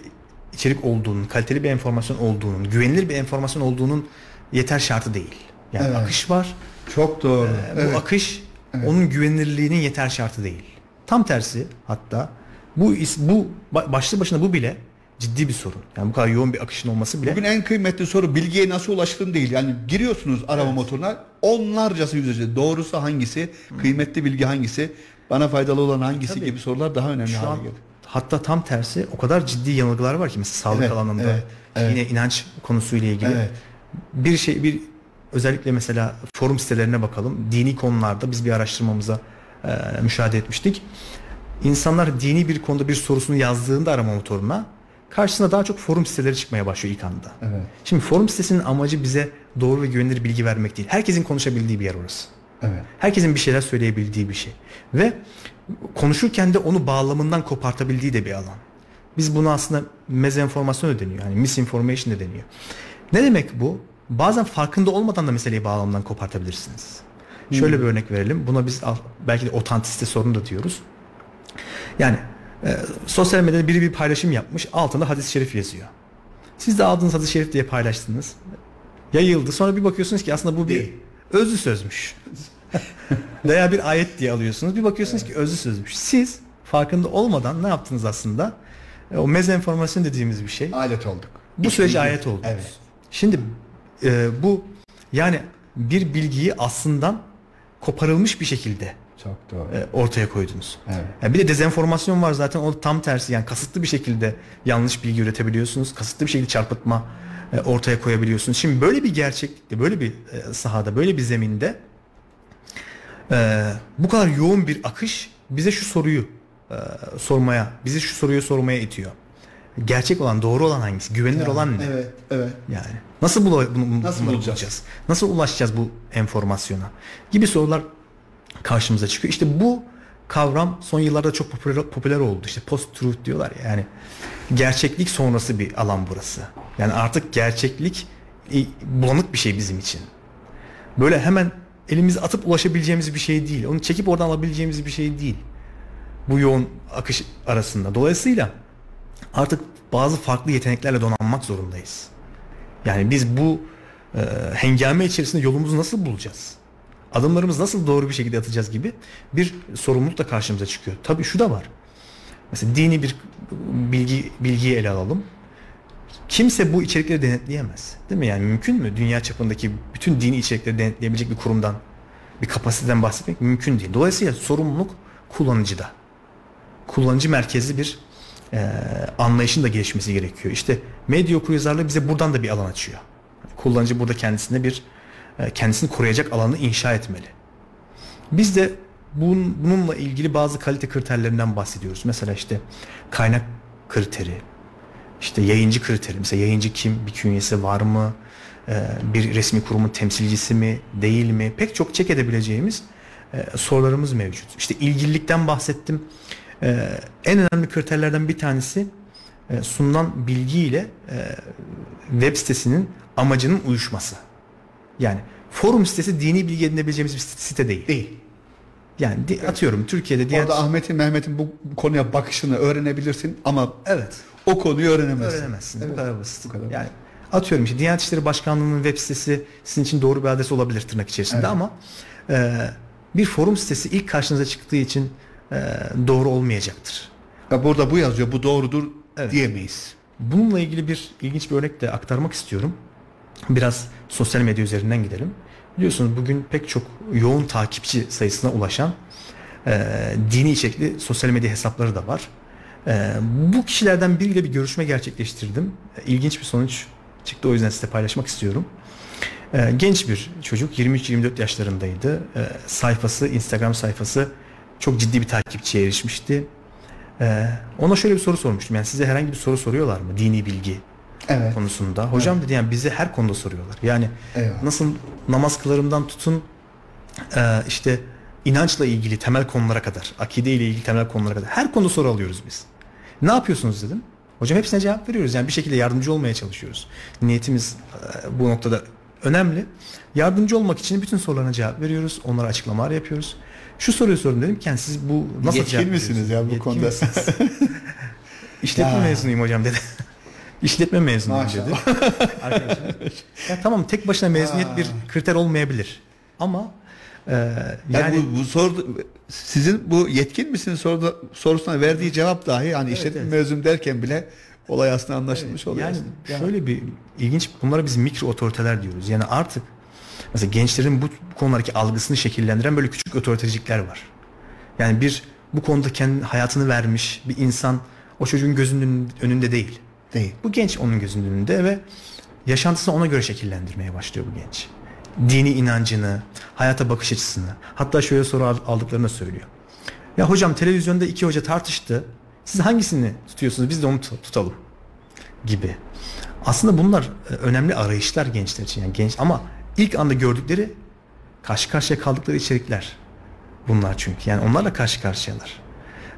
Speaker 3: içerik olduğunun, kaliteli bir enformasyon olduğunun, güvenilir bir enformasyon olduğunun yeter şartı değil. Yani
Speaker 2: Evet.
Speaker 3: akış var.
Speaker 2: Çok doğru.
Speaker 3: Ee, Bu
Speaker 2: evet.
Speaker 3: akış onun güvenilirliğinin yeter şartı değil. Tam tersi hatta bu bu ba- başlı başına bu bile ciddi bir sorun. Yani bu kadar yoğun bir akışın olması bile
Speaker 2: Bugün en kıymetli soru bilgiye nasıl ulaştım değil. Yani giriyorsunuz arama motoruna onlarcası yüzlerce. Doğrusu hangisi? Kıymetli bilgi hangisi? Bana faydalı olan hangisi
Speaker 3: Tabii.
Speaker 2: gibi sorular daha önemli
Speaker 3: şu
Speaker 2: hale
Speaker 3: an
Speaker 2: geldi.
Speaker 3: hatta tam tersi o kadar ciddi yanılgılar var ki mesela sağlık
Speaker 2: Evet,
Speaker 3: alanında
Speaker 2: evet, evet.
Speaker 3: yine inanç konusuyla ilgili
Speaker 2: Evet.
Speaker 3: bir şey bir özellikle mesela forum sitelerine bakalım. Dini konularda biz bir araştırmamıza e, müşahede etmiştik. İnsanlar dini bir konuda bir sorusunu yazdığında arama motoruna karşısına daha çok forum siteleri çıkmaya başlıyor ilk anda.
Speaker 2: Evet.
Speaker 3: Şimdi forum sitesinin amacı bize doğru ve güvenilir bilgi vermek değil. Herkesin konuşabildiği bir yer orası.
Speaker 2: Evet.
Speaker 3: Herkesin bir şeyler söyleyebildiği bir şey. Ve konuşurken de onu bağlamından kopartabildiği de bir alan. Biz buna aslında mezenformasyon da deniyor. Yani misinformation da deniyor. Ne demek bu? Bazen farkında olmadan da meseleyi bağlamından kopartabilirsiniz. Şöyle bir örnek verelim. Buna biz belki de otantisite sorunu da diyoruz. Yani e, sosyal medyada biri bir paylaşım yapmış. Altında hadis-i şerif yazıyor. Siz de aldığınız hadis-i şerif diye paylaştınız. Yayıldı. Sonra bir bakıyorsunuz ki aslında bu bir
Speaker 2: Değil.
Speaker 3: özlü sözmüş. Veya bir ayet diye alıyorsunuz. Bir bakıyorsunuz ki özlü sözmüş. Siz farkında olmadan ne yaptınız aslında? E, O mezenformasyon dediğimiz bir şey.
Speaker 2: Alet olduk.
Speaker 3: Bu sürece ayet oldunuz.
Speaker 2: Evet.
Speaker 3: Şimdi e, bu yani bir bilgiyi aslından koparılmış bir şekilde
Speaker 2: Çok doğru.
Speaker 3: e, ortaya koydunuz.
Speaker 2: Evet.
Speaker 3: Yani bir de dezenformasyon var zaten o tam tersi yani kasıtlı bir şekilde yanlış bilgi üretebiliyorsunuz. Kasıtlı bir şekilde çarpıtma e, ortaya koyabiliyorsunuz. Şimdi böyle bir gerçeklikte, böyle bir e, sahada, böyle bir zeminde e, bu kadar yoğun bir akış bize şu soruyu e, sormaya, bizi şu soruyu sormaya itiyor. Gerçek olan, doğru olan hangisi? Güvenilir olan ne?
Speaker 2: Evet, evet.
Speaker 3: Yani nasıl bula, bunu,
Speaker 2: Nasıl bulacağız?
Speaker 3: bulacağız? Nasıl ulaşacağız bu enformasyona? Gibi sorular karşımıza çıkıyor. İşte bu kavram son yıllarda çok popüler, popüler oldu. İşte post truth diyorlar ya. Yani gerçeklik sonrası bir alan burası. Yani artık gerçeklik e, bulanık bir şey bizim için. Böyle hemen elimizi atıp ulaşabileceğimiz bir şey değil. Onu çekip oradan alabileceğimiz bir şey değil. Bu yoğun akış arasında. Dolayısıyla artık bazı farklı yeteneklerle donanmak zorundayız. Yani biz bu e, hengame içerisinde yolumuzu nasıl bulacağız? Adımlarımızı nasıl doğru bir şekilde atacağız gibi bir sorumluluk da karşımıza çıkıyor. Tabii şu da var. Mesela dini bir bilgi bilgiyi ele alalım. Kimse bu içerikleri denetleyemez. Değil mi? Yani mümkün mü? Dünya çapındaki bütün dini içerikleri denetleyebilecek bir kurumdan, bir kapasiteden bahsetmek mümkün değil. Dolayısıyla sorumluluk kullanıcıda. Kullanıcı merkezli bir e, anlayışın da gelişmesi gerekiyor. İşte medya okuryazarlığı bize buradan da bir alan açıyor. Kullanıcı burada kendisine bir kendisini koruyacak alanı inşa etmeli. Biz de bun, bununla ilgili bazı kalite kriterlerinden bahsediyoruz. Mesela işte kaynak kriteri, işte yayıncı kriteri. Mesela yayıncı kim, bir künyesi var mı, e, bir resmi kurumun temsilcisi mi, değil mi? Pek çok çek edebileceğimiz e, sorularımız mevcut. İşte ilgililikten bahsettim. E, en önemli kriterlerden bir tanesi e, sunulan bilgiyle e, web sitesinin amacının uyuşması. Yani forum sitesi dini bilgi edinebileceğimiz bir site değil.
Speaker 2: Değil.
Speaker 3: Yani di- atıyorum Türkiye'de diğer
Speaker 2: Orada Ahmet'in, Mehmet'in bu konuya bakışını öğrenebilirsin ama
Speaker 3: evet
Speaker 2: o konuyu öğrenemezsin.
Speaker 3: öğrenemezsin.
Speaker 2: Evet.
Speaker 3: Bu kadar basit.
Speaker 2: Bu kadar
Speaker 3: yani atıyorum işte Diyanet İşleri Başkanlığı'nın web sitesi sizin için doğru bir adres olabilir tırnak içerisinde
Speaker 2: Evet.
Speaker 3: ama e, bir forum sitesi ilk karşınıza çıktığı için e, doğru olmayacaktır.
Speaker 2: Ya burada bu yazıyor, bu doğrudur
Speaker 3: Evet.
Speaker 2: diyemeyiz.
Speaker 3: Bununla ilgili bir ilginç bir örnek de aktarmak istiyorum. Biraz sosyal medya üzerinden gidelim. Biliyorsunuz bugün pek çok yoğun takipçi sayısına ulaşan e, dini içerikli sosyal medya hesapları da var. E, bu kişilerden biriyle bir görüşme gerçekleştirdim. E, İlginç bir sonuç çıktı o yüzden size paylaşmak istiyorum. E, genç bir çocuk 23-24 yaşlarındaydı. E, sayfası Instagram sayfası çok ciddi bir takipçiye erişmişti. Ee, ona şöyle bir soru sormuştum. Yani size herhangi bir soru soruyorlar mı? Dini bilgi
Speaker 2: Evet.
Speaker 3: konusunda. Hocam dedi yani bize her konuda soruyorlar. Yani
Speaker 2: Eyvallah.
Speaker 3: nasıl namaz kılarımdan tutun e, işte inançla ilgili temel konulara kadar, akide ile ilgili temel konulara kadar her konuda soru alıyoruz biz. Ne yapıyorsunuz dedim. Hocam hepsine cevap veriyoruz. Yani bir şekilde yardımcı olmaya çalışıyoruz. Niyetimiz e, bu noktada önemli. Yardımcı olmak için bütün sorularına cevap veriyoruz. Onlara açıklamalar yapıyoruz. Şu soruyu sordum dedim ki yani siz bu nasıl
Speaker 2: Yetkin
Speaker 3: cevap
Speaker 2: misiniz ya bu
Speaker 3: veriyorsunuz?
Speaker 2: konuda?
Speaker 3: İşletme mezunuyum hocam dedi. İşletme mezunuyum
Speaker 2: Maşallah.
Speaker 3: dedi. Arkadaşım. Ya tamam tek başına mezuniyet bir kriter olmayabilir. Ama e,
Speaker 2: Yani,
Speaker 3: yani
Speaker 2: bu, bu soru sizin bu yetkin misiniz soruda, sorusuna verdiği cevap dahi hani işletme
Speaker 3: evet.
Speaker 2: mezun derken bile olay aslında anlaşılmış oluyor.
Speaker 3: yani
Speaker 2: aslında.
Speaker 3: şöyle bir ilginç bunlara biz mikro otoriteler diyoruz. Yani artık mesela gençlerin bu konudaki algısını şekillendiren böyle küçük otoritecilikler var. Yani bir bu konuda kendi hayatını vermiş bir insan o çocuğun gözünün önünde değil.
Speaker 2: Değil.
Speaker 3: Bu genç onun gözünün önünde ve yaşantısını ona göre şekillendirmeye başlıyor bu genç. Dini inancını, hayata bakış açısını. Hatta şöyle soru al- aldıklarını söylüyor. Ya hocam televizyonda iki hoca tartıştı. Siz hangisini tutuyorsunuz? Biz de onu tut- tutalım gibi. Aslında bunlar e, önemli arayışlar gençler için. Yani genç ama ilk anda gördükleri karşı karşıya kaldıkları içerikler. Bunlar çünkü. Yani onlarla karşı karşıyalar.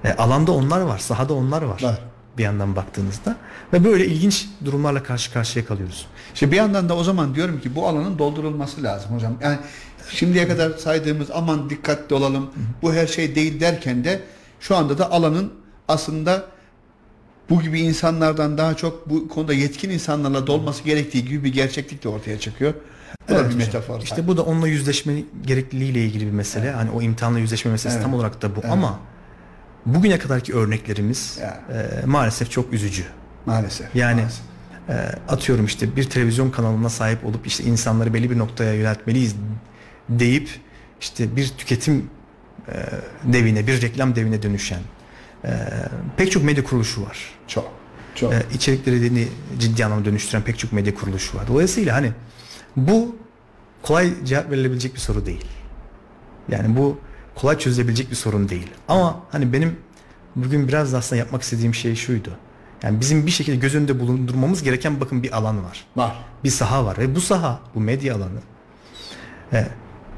Speaker 3: E, alanda onlar var, sahada onlar var.
Speaker 2: Var.
Speaker 3: Bir yandan baktığınızda ve böyle ilginç durumlarla karşı karşıya kalıyoruz.
Speaker 2: İşte bir yandan da o zaman diyorum ki bu alanın doldurulması lazım hocam. Yani şimdiye kadar saydığımız aman dikkatli olalım bu her şey değil derken de şu anda da alanın aslında bu gibi insanlardan daha çok bu konuda yetkin insanlarla dolması gerektiği gibi bir gerçeklik de ortaya çıkıyor. Bu da
Speaker 3: Evet
Speaker 2: bir
Speaker 3: hocam.
Speaker 2: metafor.
Speaker 3: İşte bu da onunla yüzleşme gerekliliğiyle ilgili bir mesele. Hani o imtihanla yüzleşme meselesi
Speaker 2: Evet.
Speaker 3: tam olarak da bu.
Speaker 2: Evet.
Speaker 3: Ama bugüne kadarki örneklerimiz
Speaker 2: Ya.
Speaker 3: e, maalesef çok üzücü.
Speaker 2: maalesef.
Speaker 3: Yani
Speaker 2: maalesef.
Speaker 3: e, atıyorum işte bir televizyon kanalına sahip olup işte insanları belli bir noktaya yöneltmeliyiz deyip işte bir tüketim e, devine, bir reklam devine dönüşen e, pek çok medya kuruluşu var.
Speaker 2: çok çok.
Speaker 3: e, içerikleri ciddi anlamda dönüştüren pek çok medya kuruluşu var. Dolayısıyla hani bu kolay cevap verilebilecek bir soru değil. Yani bu kolay çözülebilecek bir sorun değil. Ama hani benim bugün biraz da aslında yapmak istediğim şey şuydu. Yani bizim bir şekilde göz önünde bulundurmamız gereken bakın bir alan var.
Speaker 2: Var.
Speaker 3: Bir saha var ve bu saha, bu medya alanı e,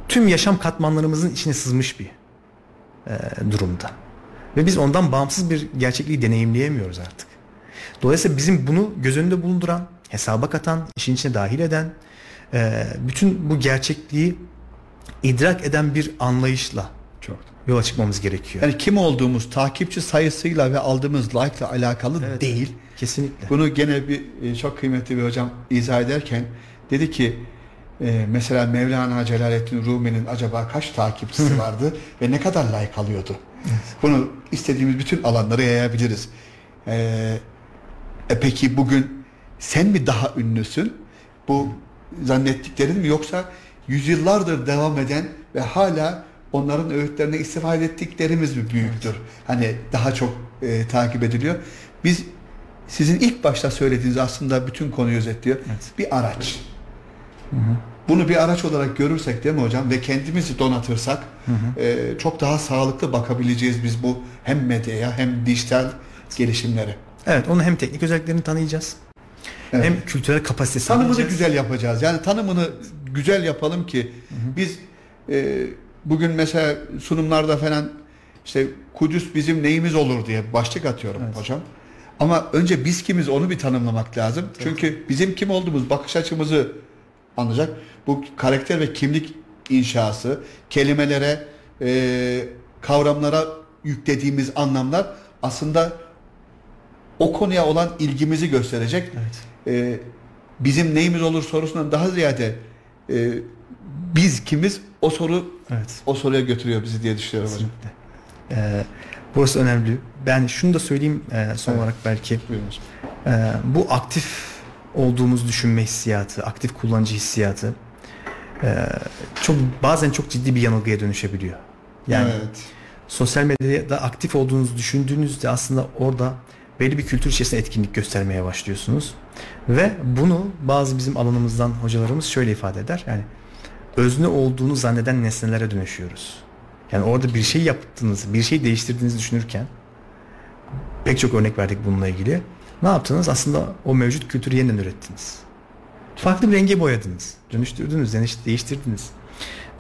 Speaker 3: tüm yaşam katmanlarımızın içine sızmış bir e, durumda. Ve biz ondan bağımsız bir gerçekliği deneyimleyemiyoruz artık. Dolayısıyla bizim bunu göz önünde bulunduran, hesaba katan, işin içine dahil eden, e, bütün bu gerçekliği idrak eden bir anlayışla. Yola çıkmamız gerekiyor.
Speaker 2: Yani kim olduğumuz takipçi sayısıyla ve aldığımız like ile alakalı
Speaker 3: Evet.
Speaker 2: değil.
Speaker 3: Kesinlikle.
Speaker 2: Bunu gene bir e, çok kıymetli bir hocam izah ederken dedi ki e, mesela Mevlana Celaleddin Rumi'nin acaba kaç takipçisi vardı ve ne kadar like alıyordu? Bunu istediğimiz bütün alanlara yayabiliriz. E, e peki bugün sen mi daha ünlüsün? Bu zannettiklerin mi yoksa yüzyıllardır devam eden ve hala onların öğütlerine istifade ettiklerimiz mi büyüktür? Hani daha çok e, takip ediliyor. Biz sizin ilk başta söylediğiniz aslında bütün konuyu özetliyor.
Speaker 3: Evet.
Speaker 2: Bir araç. Bunu bir araç olarak görürsek değil mi hocam ve kendimizi donatırsak e, çok daha sağlıklı bakabileceğiz biz bu hem medyaya hem dijital gelişimlere.
Speaker 3: Evet, onun hem teknik özelliklerini tanıyacağız.
Speaker 2: Evet.
Speaker 3: Hem kültürel kapasitesini
Speaker 2: Tanımını
Speaker 3: bileceğiz.
Speaker 2: güzel yapacağız. Yani tanımını güzel yapalım ki biz e, bugün mesela sunumlarda falan işte Kudüs bizim neyimiz olur diye başlık atıyorum
Speaker 3: Evet.
Speaker 2: hocam. Ama önce biz kimiz onu bir tanımlamak lazım. Çünkü bizim kim olduğumuz bakış açımızı anlayacak. Bu karakter ve kimlik inşası, kelimelere, e, kavramlara yüklediğimiz anlamlar aslında o konuya olan ilgimizi gösterecek
Speaker 3: Evet.
Speaker 2: e, bizim neyimiz olur sorusundan daha ziyade e, biz kimiz o soru
Speaker 3: Evet.
Speaker 2: o soruya götürüyor bizi diye düşünüyorum hocam.
Speaker 3: Kesinlikle. Ee, burası önemli. Ben şunu da söyleyeyim e, son
Speaker 2: Evet.
Speaker 3: olarak belki.
Speaker 2: Buyurun hocam.
Speaker 3: Ee, bu aktif olduğumuz düşünme hissiyatı, aktif kullanıcı hissiyatı e, çok bazen çok ciddi bir yanılgıya dönüşebiliyor. Yani
Speaker 2: evet.
Speaker 3: sosyal medyada aktif olduğunuzu düşündüğünüzde aslında orada belli bir kültür içerisinde etkinlik göstermeye başlıyorsunuz. Ve bunu bazı bizim alanımızdan hocalarımız şöyle ifade eder. Yani özne olduğunu zanneden nesnelere dönüşüyoruz. Yani orada bir şey yaptığınızı, bir şey değiştirdiğinizi düşünürken Pek çok örnek verdik bununla ilgili. Ne yaptınız? Aslında o mevcut kültürü yeniden ürettiniz. Farklı bir renge boyadınız. Dönüştürdünüz, değiştirdiniz.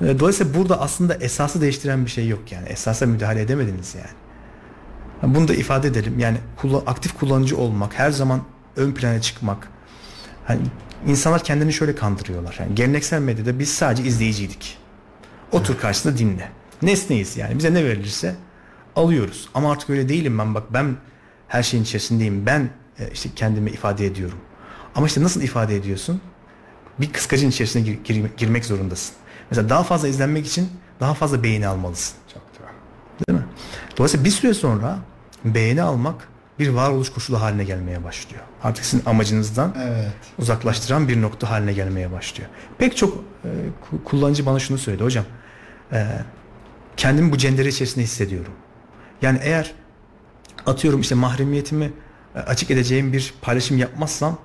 Speaker 3: Ee, dolayısıyla burada aslında esası değiştiren bir şey yok yani. Esasa müdahale edemediniz yani. Bunu da ifade edelim. Yani aktif kullanıcı olmak, her zaman ön plana çıkmak. Hani insanlar kendini şöyle kandırıyorlar. Yani geleneksel medyada biz sadece izleyiciydik. Otur karşısında dinle. Nesneyiz yani. Bize ne verilirse alıyoruz. Ama artık öyle değilim ben. Bak ben her şeyin içerisindeyim. Ben e, işte kendimi ifade ediyorum. Ama işte nasıl ifade ediyorsun? Bir kıskacın içerisine gir, gir, girmek zorundasın. Mesela daha fazla izlenmek için daha fazla beğeni almalısın. Çok doğru. Değil mi? Dolayısıyla bir süre sonra beğeni almak bir varoluş koşulu haline gelmeye başlıyor. Artık sizin amacınızdan evet. uzaklaştıran bir nokta haline gelmeye başlıyor. Pek çok e, kullanıcı bana şunu söyledi hocam. E, kendimi bu cendere içerisinde hissediyorum. Yani eğer atıyorum işte mahremiyetimi e, açık edeceğim bir paylaşım yapmazsam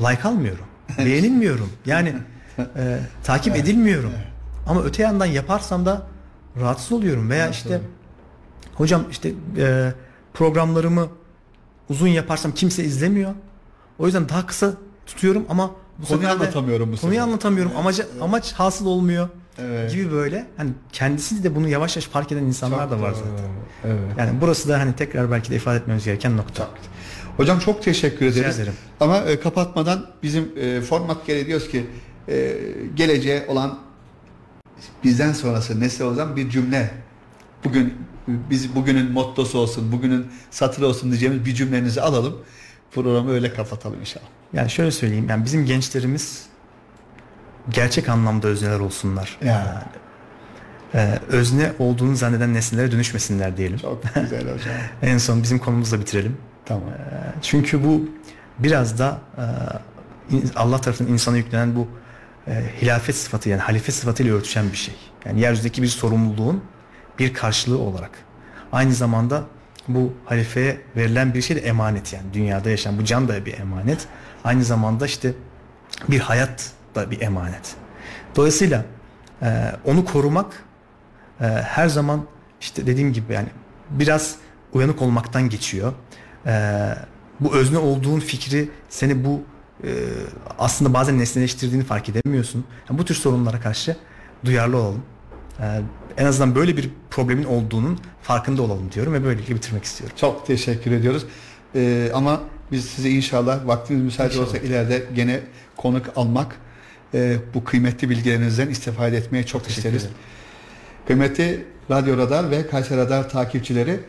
Speaker 3: like almıyorum. Beğenilmiyorum. Yani e, takip evet. edilmiyorum. Evet. Ama öte yandan yaparsam da rahatsız oluyorum veya işte hocam işte e, programlarımı uzun yaparsam kimse izlemiyor. O yüzden daha kısa tutuyorum ama
Speaker 2: bu konuyu anlatamıyorum bu
Speaker 3: Konuyu anlatamıyorum. Evet. Amaca, amaç hasıl olmuyor. Evet. gibi böyle hani kendisi de bunu yavaş yavaş fark eden insanlar çok da var zaten. Evet. Yani burası da hani tekrar belki de ifade etmemiz gereken nokta. Çok.
Speaker 2: Hocam çok teşekkür ederiz. Rica ederim. Ama e, kapatmadan bizim e, format gereği diyoruz ki e, geleceğe olan bizden sonrası nesle olan bir cümle bugün biz bugünün mottosu olsun, bugünün satırı olsun diyeceğimiz bir cümlenizi alalım. Programı öyle kapatalım inşallah.
Speaker 3: Yani şöyle söyleyeyim. Yani bizim gençlerimiz gerçek anlamda özneler olsunlar. Yani. yani ee, özne olduğunu zanneden nesnelere dönüşmesinler diyelim.
Speaker 2: Çok güzel hocam.
Speaker 3: en son bizim konumuzla bitirelim.
Speaker 2: Tamam.
Speaker 3: Ee, çünkü bu biraz da e, Allah tarafından insana yüklenen bu e, hilafet sıfatı yani halife sıfatıyla örtüşen bir şey. Yani yeryüzündeki bir sorumluluğun bir karşılığı olarak. Aynı zamanda bu halifeye verilen bir şey de emanet yani dünyada yaşayan bu can da bir emanet. Aynı zamanda işte bir hayat da bir emanet. Dolayısıyla e, onu korumak e, her zaman işte dediğim gibi yani biraz uyanık olmaktan geçiyor. E, bu özne olduğun fikri seni bu e, aslında bazen nesneleştirdiğini fark edemiyorsun. Yani bu tür sorunlara karşı duyarlı olalım. E, en azından böyle bir problemin olduğunun farkında olalım diyorum ve böylelikle bitirmek istiyorum.
Speaker 2: Çok teşekkür ediyoruz. Ee, ama biz size inşallah vaktiniz müsait olsa ileride gene konuk almak e, bu kıymetli bilgilerinizden istifade etmeye çok Teşekkür isteriz. Ederim. Kıymetli Radyo Radar ve Kayseri Radar takipçileri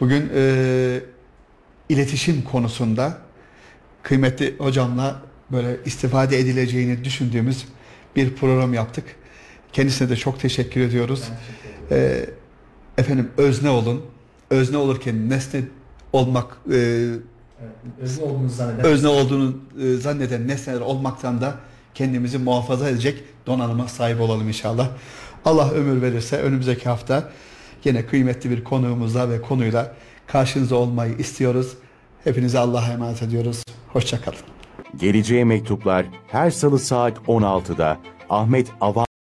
Speaker 2: bugün e, iletişim konusunda kıymetli hocamla böyle istifade edileceğini düşündüğümüz bir program yaptık. Kendisine de çok teşekkür ediyoruz. Teşekkür e, efendim özne olun. Özne olurken nesne olmak e, evet,
Speaker 3: özne olduğunu zanneden
Speaker 2: özne olduğunu e, zanneden nesneler olmaktan da kendimizi muhafaza edecek donanıma sahip olalım inşallah. Allah ömür verirse önümüzdeki hafta yine kıymetli bir konuğumuzla ve konuyla karşınızda olmayı istiyoruz. Hepinize Allah'a emanet ediyoruz. Hoşçakalın.
Speaker 1: Geleceğe mektuplar her salı saat 16'da Ahmet Ava